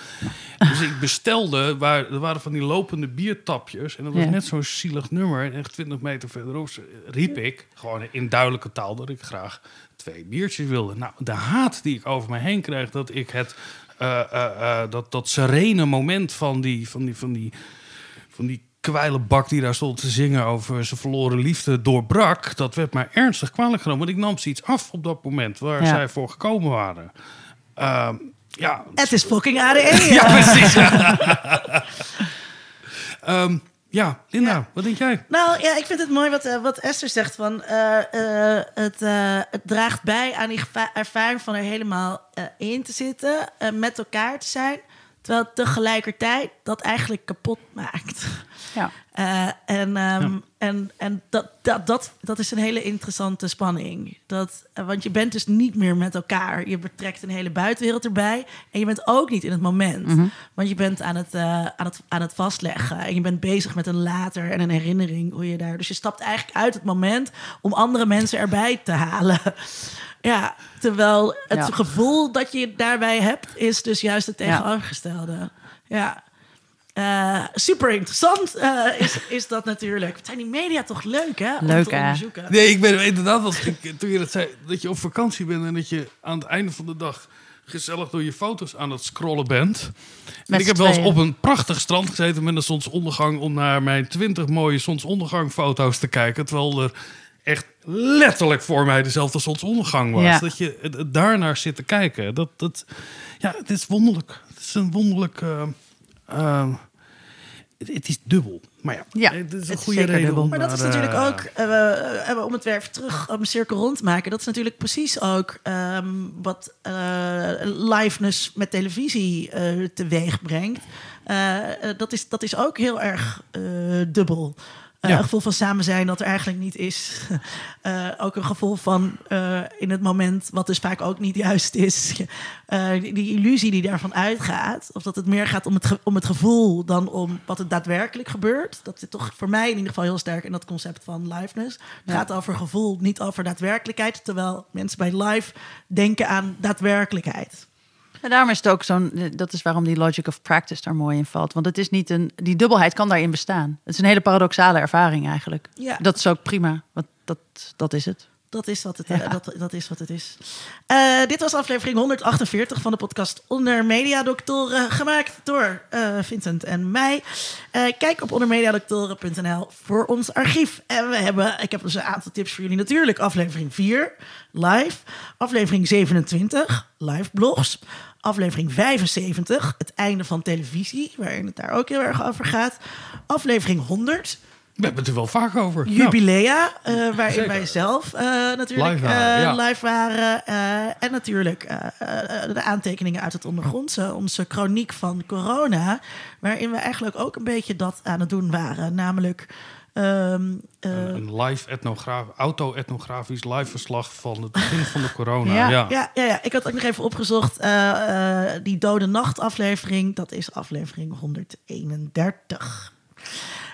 Dus ik bestelde, waar, er waren van die lopende biertapjes. En dat was Ja. net zo'n zielig nummer. En echt 20 meter verderop riep ik, gewoon in duidelijke taal, dat ik graag twee biertjes wilde. Nou, de haat die ik over me heen kreeg, dat ik het, eh, eh, eh, dat, dat serene moment van die, van die, van die, van die kwijlenbak die daar stond te zingen over zijn verloren liefde doorbrak, dat werd mij ernstig kwalijk genomen. Want ik nam ze iets af op dat moment waar Ja. zij voor gekomen waren. Ehm, ja, Het is fucking ADE. ja, precies. Ehm, ja, Linda, Ja. wat denk jij? Nou ja, ik vind het mooi wat, eh, wat Esther zegt. Van, eh, eh, het, eh, het draagt bij aan die ervaring van er helemaal in te zitten, met elkaar te zijn. Terwijl het tegelijkertijd dat eigenlijk kapot maakt. Ja. Eh, en ehm, en, en dat, dat, dat, dat is een hele interessante spanning. Dat, eh, want je bent dus niet meer met elkaar. Je betrekt een hele buitenwereld erbij. En je bent ook niet in het moment. Want je bent aan het, eh, aan, het, aan het vastleggen. En je bent bezig met een later en een herinnering. Hoe je daar, dus je stapt eigenlijk uit het moment om andere mensen erbij te halen. Ja, terwijl het Ja. gevoel dat je daarbij hebt, is dus juist het Ja. tegenovergestelde. Ja. Eh, super interessant eh, is, is dat natuurlijk. Wat zijn die media toch leuk, hè? Om Leuk, te hè? onderzoeken. Nee, ik ben inderdaad, als ik, toen je dat zei, dat je op vakantie bent en dat je aan het einde van de dag gezellig door je foto's aan het scrollen bent. En ik heb wel eens op een prachtig strand gezeten met een zonsondergang om naar mijn twintig mooie zonsondergangfoto's te kijken. Terwijl er echt letterlijk voor mij dezelfde zonsondergang was. Ja. Dat je het- daarnaar zit te kijken. Dat, dat, ja, het is wonderlijk. Het is een wonderlijk... eh, het, is dubbel. Maar ja, Ja, het is een het goede reden. dubbel. Maar dat is natuurlijk eh, ook, eh, om het weer even terug op een cirkel rond te maken, dat is natuurlijk precies ook ehm, wat eh, liveness met televisie eh, teweeg brengt. Dat, is, dat is ook heel erg eh, dubbel. Eh, Ja. Een gevoel van samen zijn dat er eigenlijk niet is. Eh, ook een gevoel van eh, in het moment, wat dus vaak ook niet juist is. Die, die illusie die daarvan uitgaat. Of dat het meer gaat om het, om het gevoel dan om wat er daadwerkelijk gebeurt. Dat zit toch voor mij in ieder geval heel sterk in dat concept van liveness. Het Ja. gaat over gevoel, niet over daadwerkelijkheid. Terwijl mensen bij live denken aan daadwerkelijkheid. En daarom is het ook zo'n. Dat is waarom die logic of practice daar mooi in valt. Want het is niet een. Die dubbelheid kan daarin bestaan. Het is een hele paradoxale ervaring eigenlijk. Ja. Dat is ook prima. Want dat, dat is het. Dat is wat het, Ja. eh, dat, dat is, wat het is. Eh, dit was aflevering 148 van de podcast Onder Mediadoktoren. Gemaakt door eh, Vincent en mij. Kijk op ondermediadoktoren.nl voor ons archief. En we hebben, ik heb dus een aantal tips voor jullie. Natuurlijk aflevering 4, live. Aflevering 27, live blogs. Aflevering 75, het einde van televisie. Waarin het daar ook heel erg over gaat. Aflevering 100, We hebben het er wel vaak over. Ja. Jubilea, eh, waarin wij zelf eh, natuurlijk Live waren, eh, ja. live waren. en natuurlijk de aantekeningen uit het ondergrondse, onze chroniek van corona. Waarin we eigenlijk ook een beetje dat aan het doen waren. Namelijk. ehm, eh, Een live etnograaf, auto-etnografisch live verslag van het begin van de corona. Ja. Ja. ja, ja, ja, ik had ook nog even opgezocht. die Dode Nacht aflevering, dat is aflevering 131.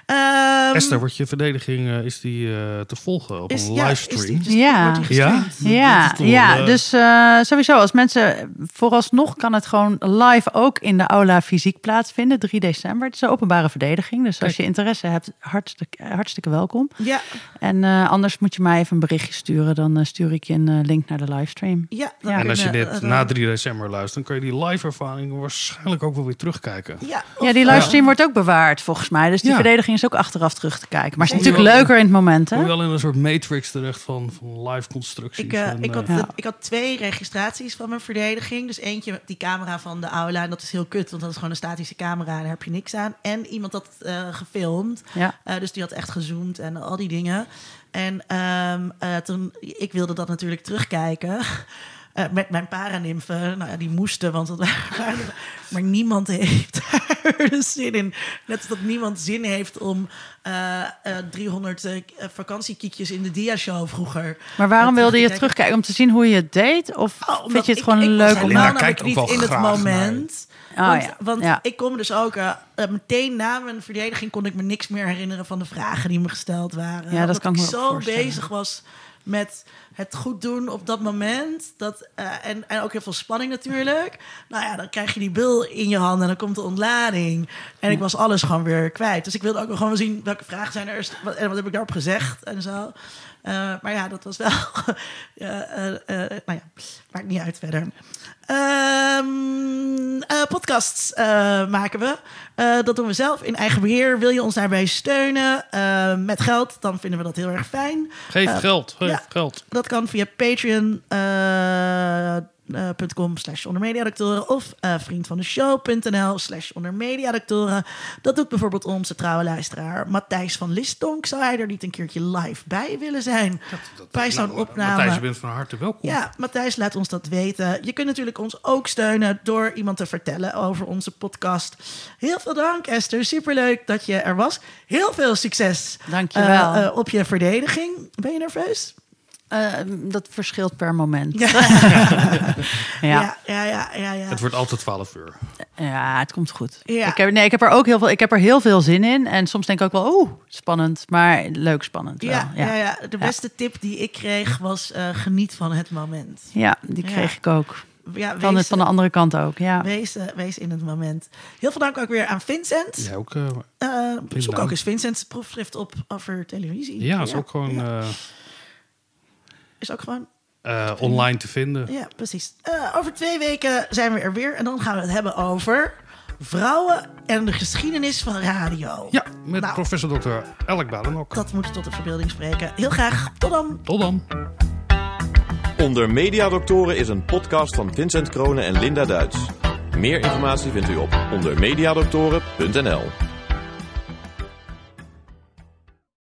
Ehm, Esther, wordt je verdediging eh, is die eh, te volgen op is, een ja, livestream? is die- Ja. Ja? Ja, ja eh, dus eh, sowieso als mensen vooralsnog kan het gewoon live ook in de aula fysiek plaatsvinden. 3 december. Het is een openbare verdediging. Dus als je interesse hebt, hartstikke, hartstikke welkom. Ja, En eh, anders moet je mij even een berichtje sturen. Dan stuur ik je een link naar de livestream. ja, dan Ja. En als je dit na 3 december luistert, dan kan je die live ervaring waarschijnlijk ook wel weer terugkijken. Ja, Ja, die livestream wordt ook bewaard volgens mij. Dus die Ja. verdediging is ook achteraf terug te kijken. Maar het is natuurlijk wel- leuker in het moment, Kom je hè? wel in een soort matrix terecht van, van live constructies. Ik, eh, en, ik, had, eh, Ja. ik had twee registraties van mijn verdediging. Dus eentje met die camera van de aula. En dat is heel kut, want dat is gewoon een statische camera. Daar heb je niks aan. En iemand had eh, gefilmd. Ja. Eh, dus die had echt gezoomd en al die dingen. En ehm, eh, toen, ik wilde dat natuurlijk terugkijken. Eh, met mijn paranimfen. Nou ja, die moesten, want dat waren... maar niemand heeft daar de zin in. Net als dat niemand zin heeft om eh, eh, 300 eh, vakantiekiekjes in de dia-show vroeger. Maar waarom wilde je terug te terugkijken? Om te zien hoe je het deed? Of Oh, vind je het ik- gewoon ik leuk om... helemaal Ja, namelijk kijk ook niet in het moment. Oh, want ja. want Ja. ik kon me dus ook... eh, eh, meteen na mijn verdediging kon ik me niks meer herinneren... van de vragen die me gesteld waren. Ja, dat Omdat kan ik zo bezig was met het goed doen op dat moment. Dat, eh, en, en ook heel veel spanning natuurlijk. Nou ja, dan krijg je die bil in je hand en dan komt de ontlading. En ik was alles gewoon weer kwijt. Dus ik wilde ook gewoon zien welke vragen zijn er... en wat heb ik daarop gezegd en zo. Eh, maar ja, dat was wel... eh, eh, nou ja, maakt niet uit verder. Ehm, eh, podcasts maken we. Dat doen we zelf in eigen beheer. Wil je ons daarbij steunen met geld, dan vinden we dat heel erg fijn. Geef geld, geef ja. geld. Dat kan via Patreon. Eh, eh, .com slash ondermediadoktoren of eh vriendvandeshow.nl slash ondermediadoktoren. Dat doet bijvoorbeeld onze trouwe luisteraar Matthijs van Listonk. Zou hij er niet een keertje live bij willen zijn? bij zo'n Nou, opname. Matthijs, je bent van harte welkom. Ja, Matthijs, laat ons dat weten. Je kunt natuurlijk ons ook steunen door iemand te vertellen over onze podcast. Heel veel dank, Esther. Superleuk dat je er was. Heel veel succes Dankjewel. eh, eh, op je verdediging. Ben je nerveus? Eh, dat verschilt per moment. Ja, Ja. ja, ja, ja. ja, Het wordt altijd 12 uur. Ja, het komt goed. Ja. Ik, heb, nee, ik heb er ook heel veel. Ik heb er heel veel zin in. En soms denk ik ook wel, oeh, spannend, maar leuk spannend. Wel. Ja, ja. ja. ja, de beste tip die ik kreeg was eh, geniet van het moment. Ja, die kreeg Ja. ik ook. Ja, Van, wees, van de andere kant ook. Ja. wees, eh, wees in het moment. Heel veel dank ook weer aan Vincent. Jij ook. eh, Eh, zoek dank. ook eens Vincent's proefschrift op over televisie. ja, is ook gewoon ja. eh, Is ook gewoon eh, online te vinden. Ja, precies. Eh, over twee weken zijn we er weer. En dan gaan we het hebben over Vrouwen en de geschiedenis van radio. Ja, met Nou. professor Dr. Elk Badenok. Dat moet tot de verbeelding spreken. Heel graag. Tot dan. Tot dan. Onder Mediadoktoren is een podcast van Vincent Kronen en Linda Duits. Meer informatie vindt u op ondermediadoktoren.nl.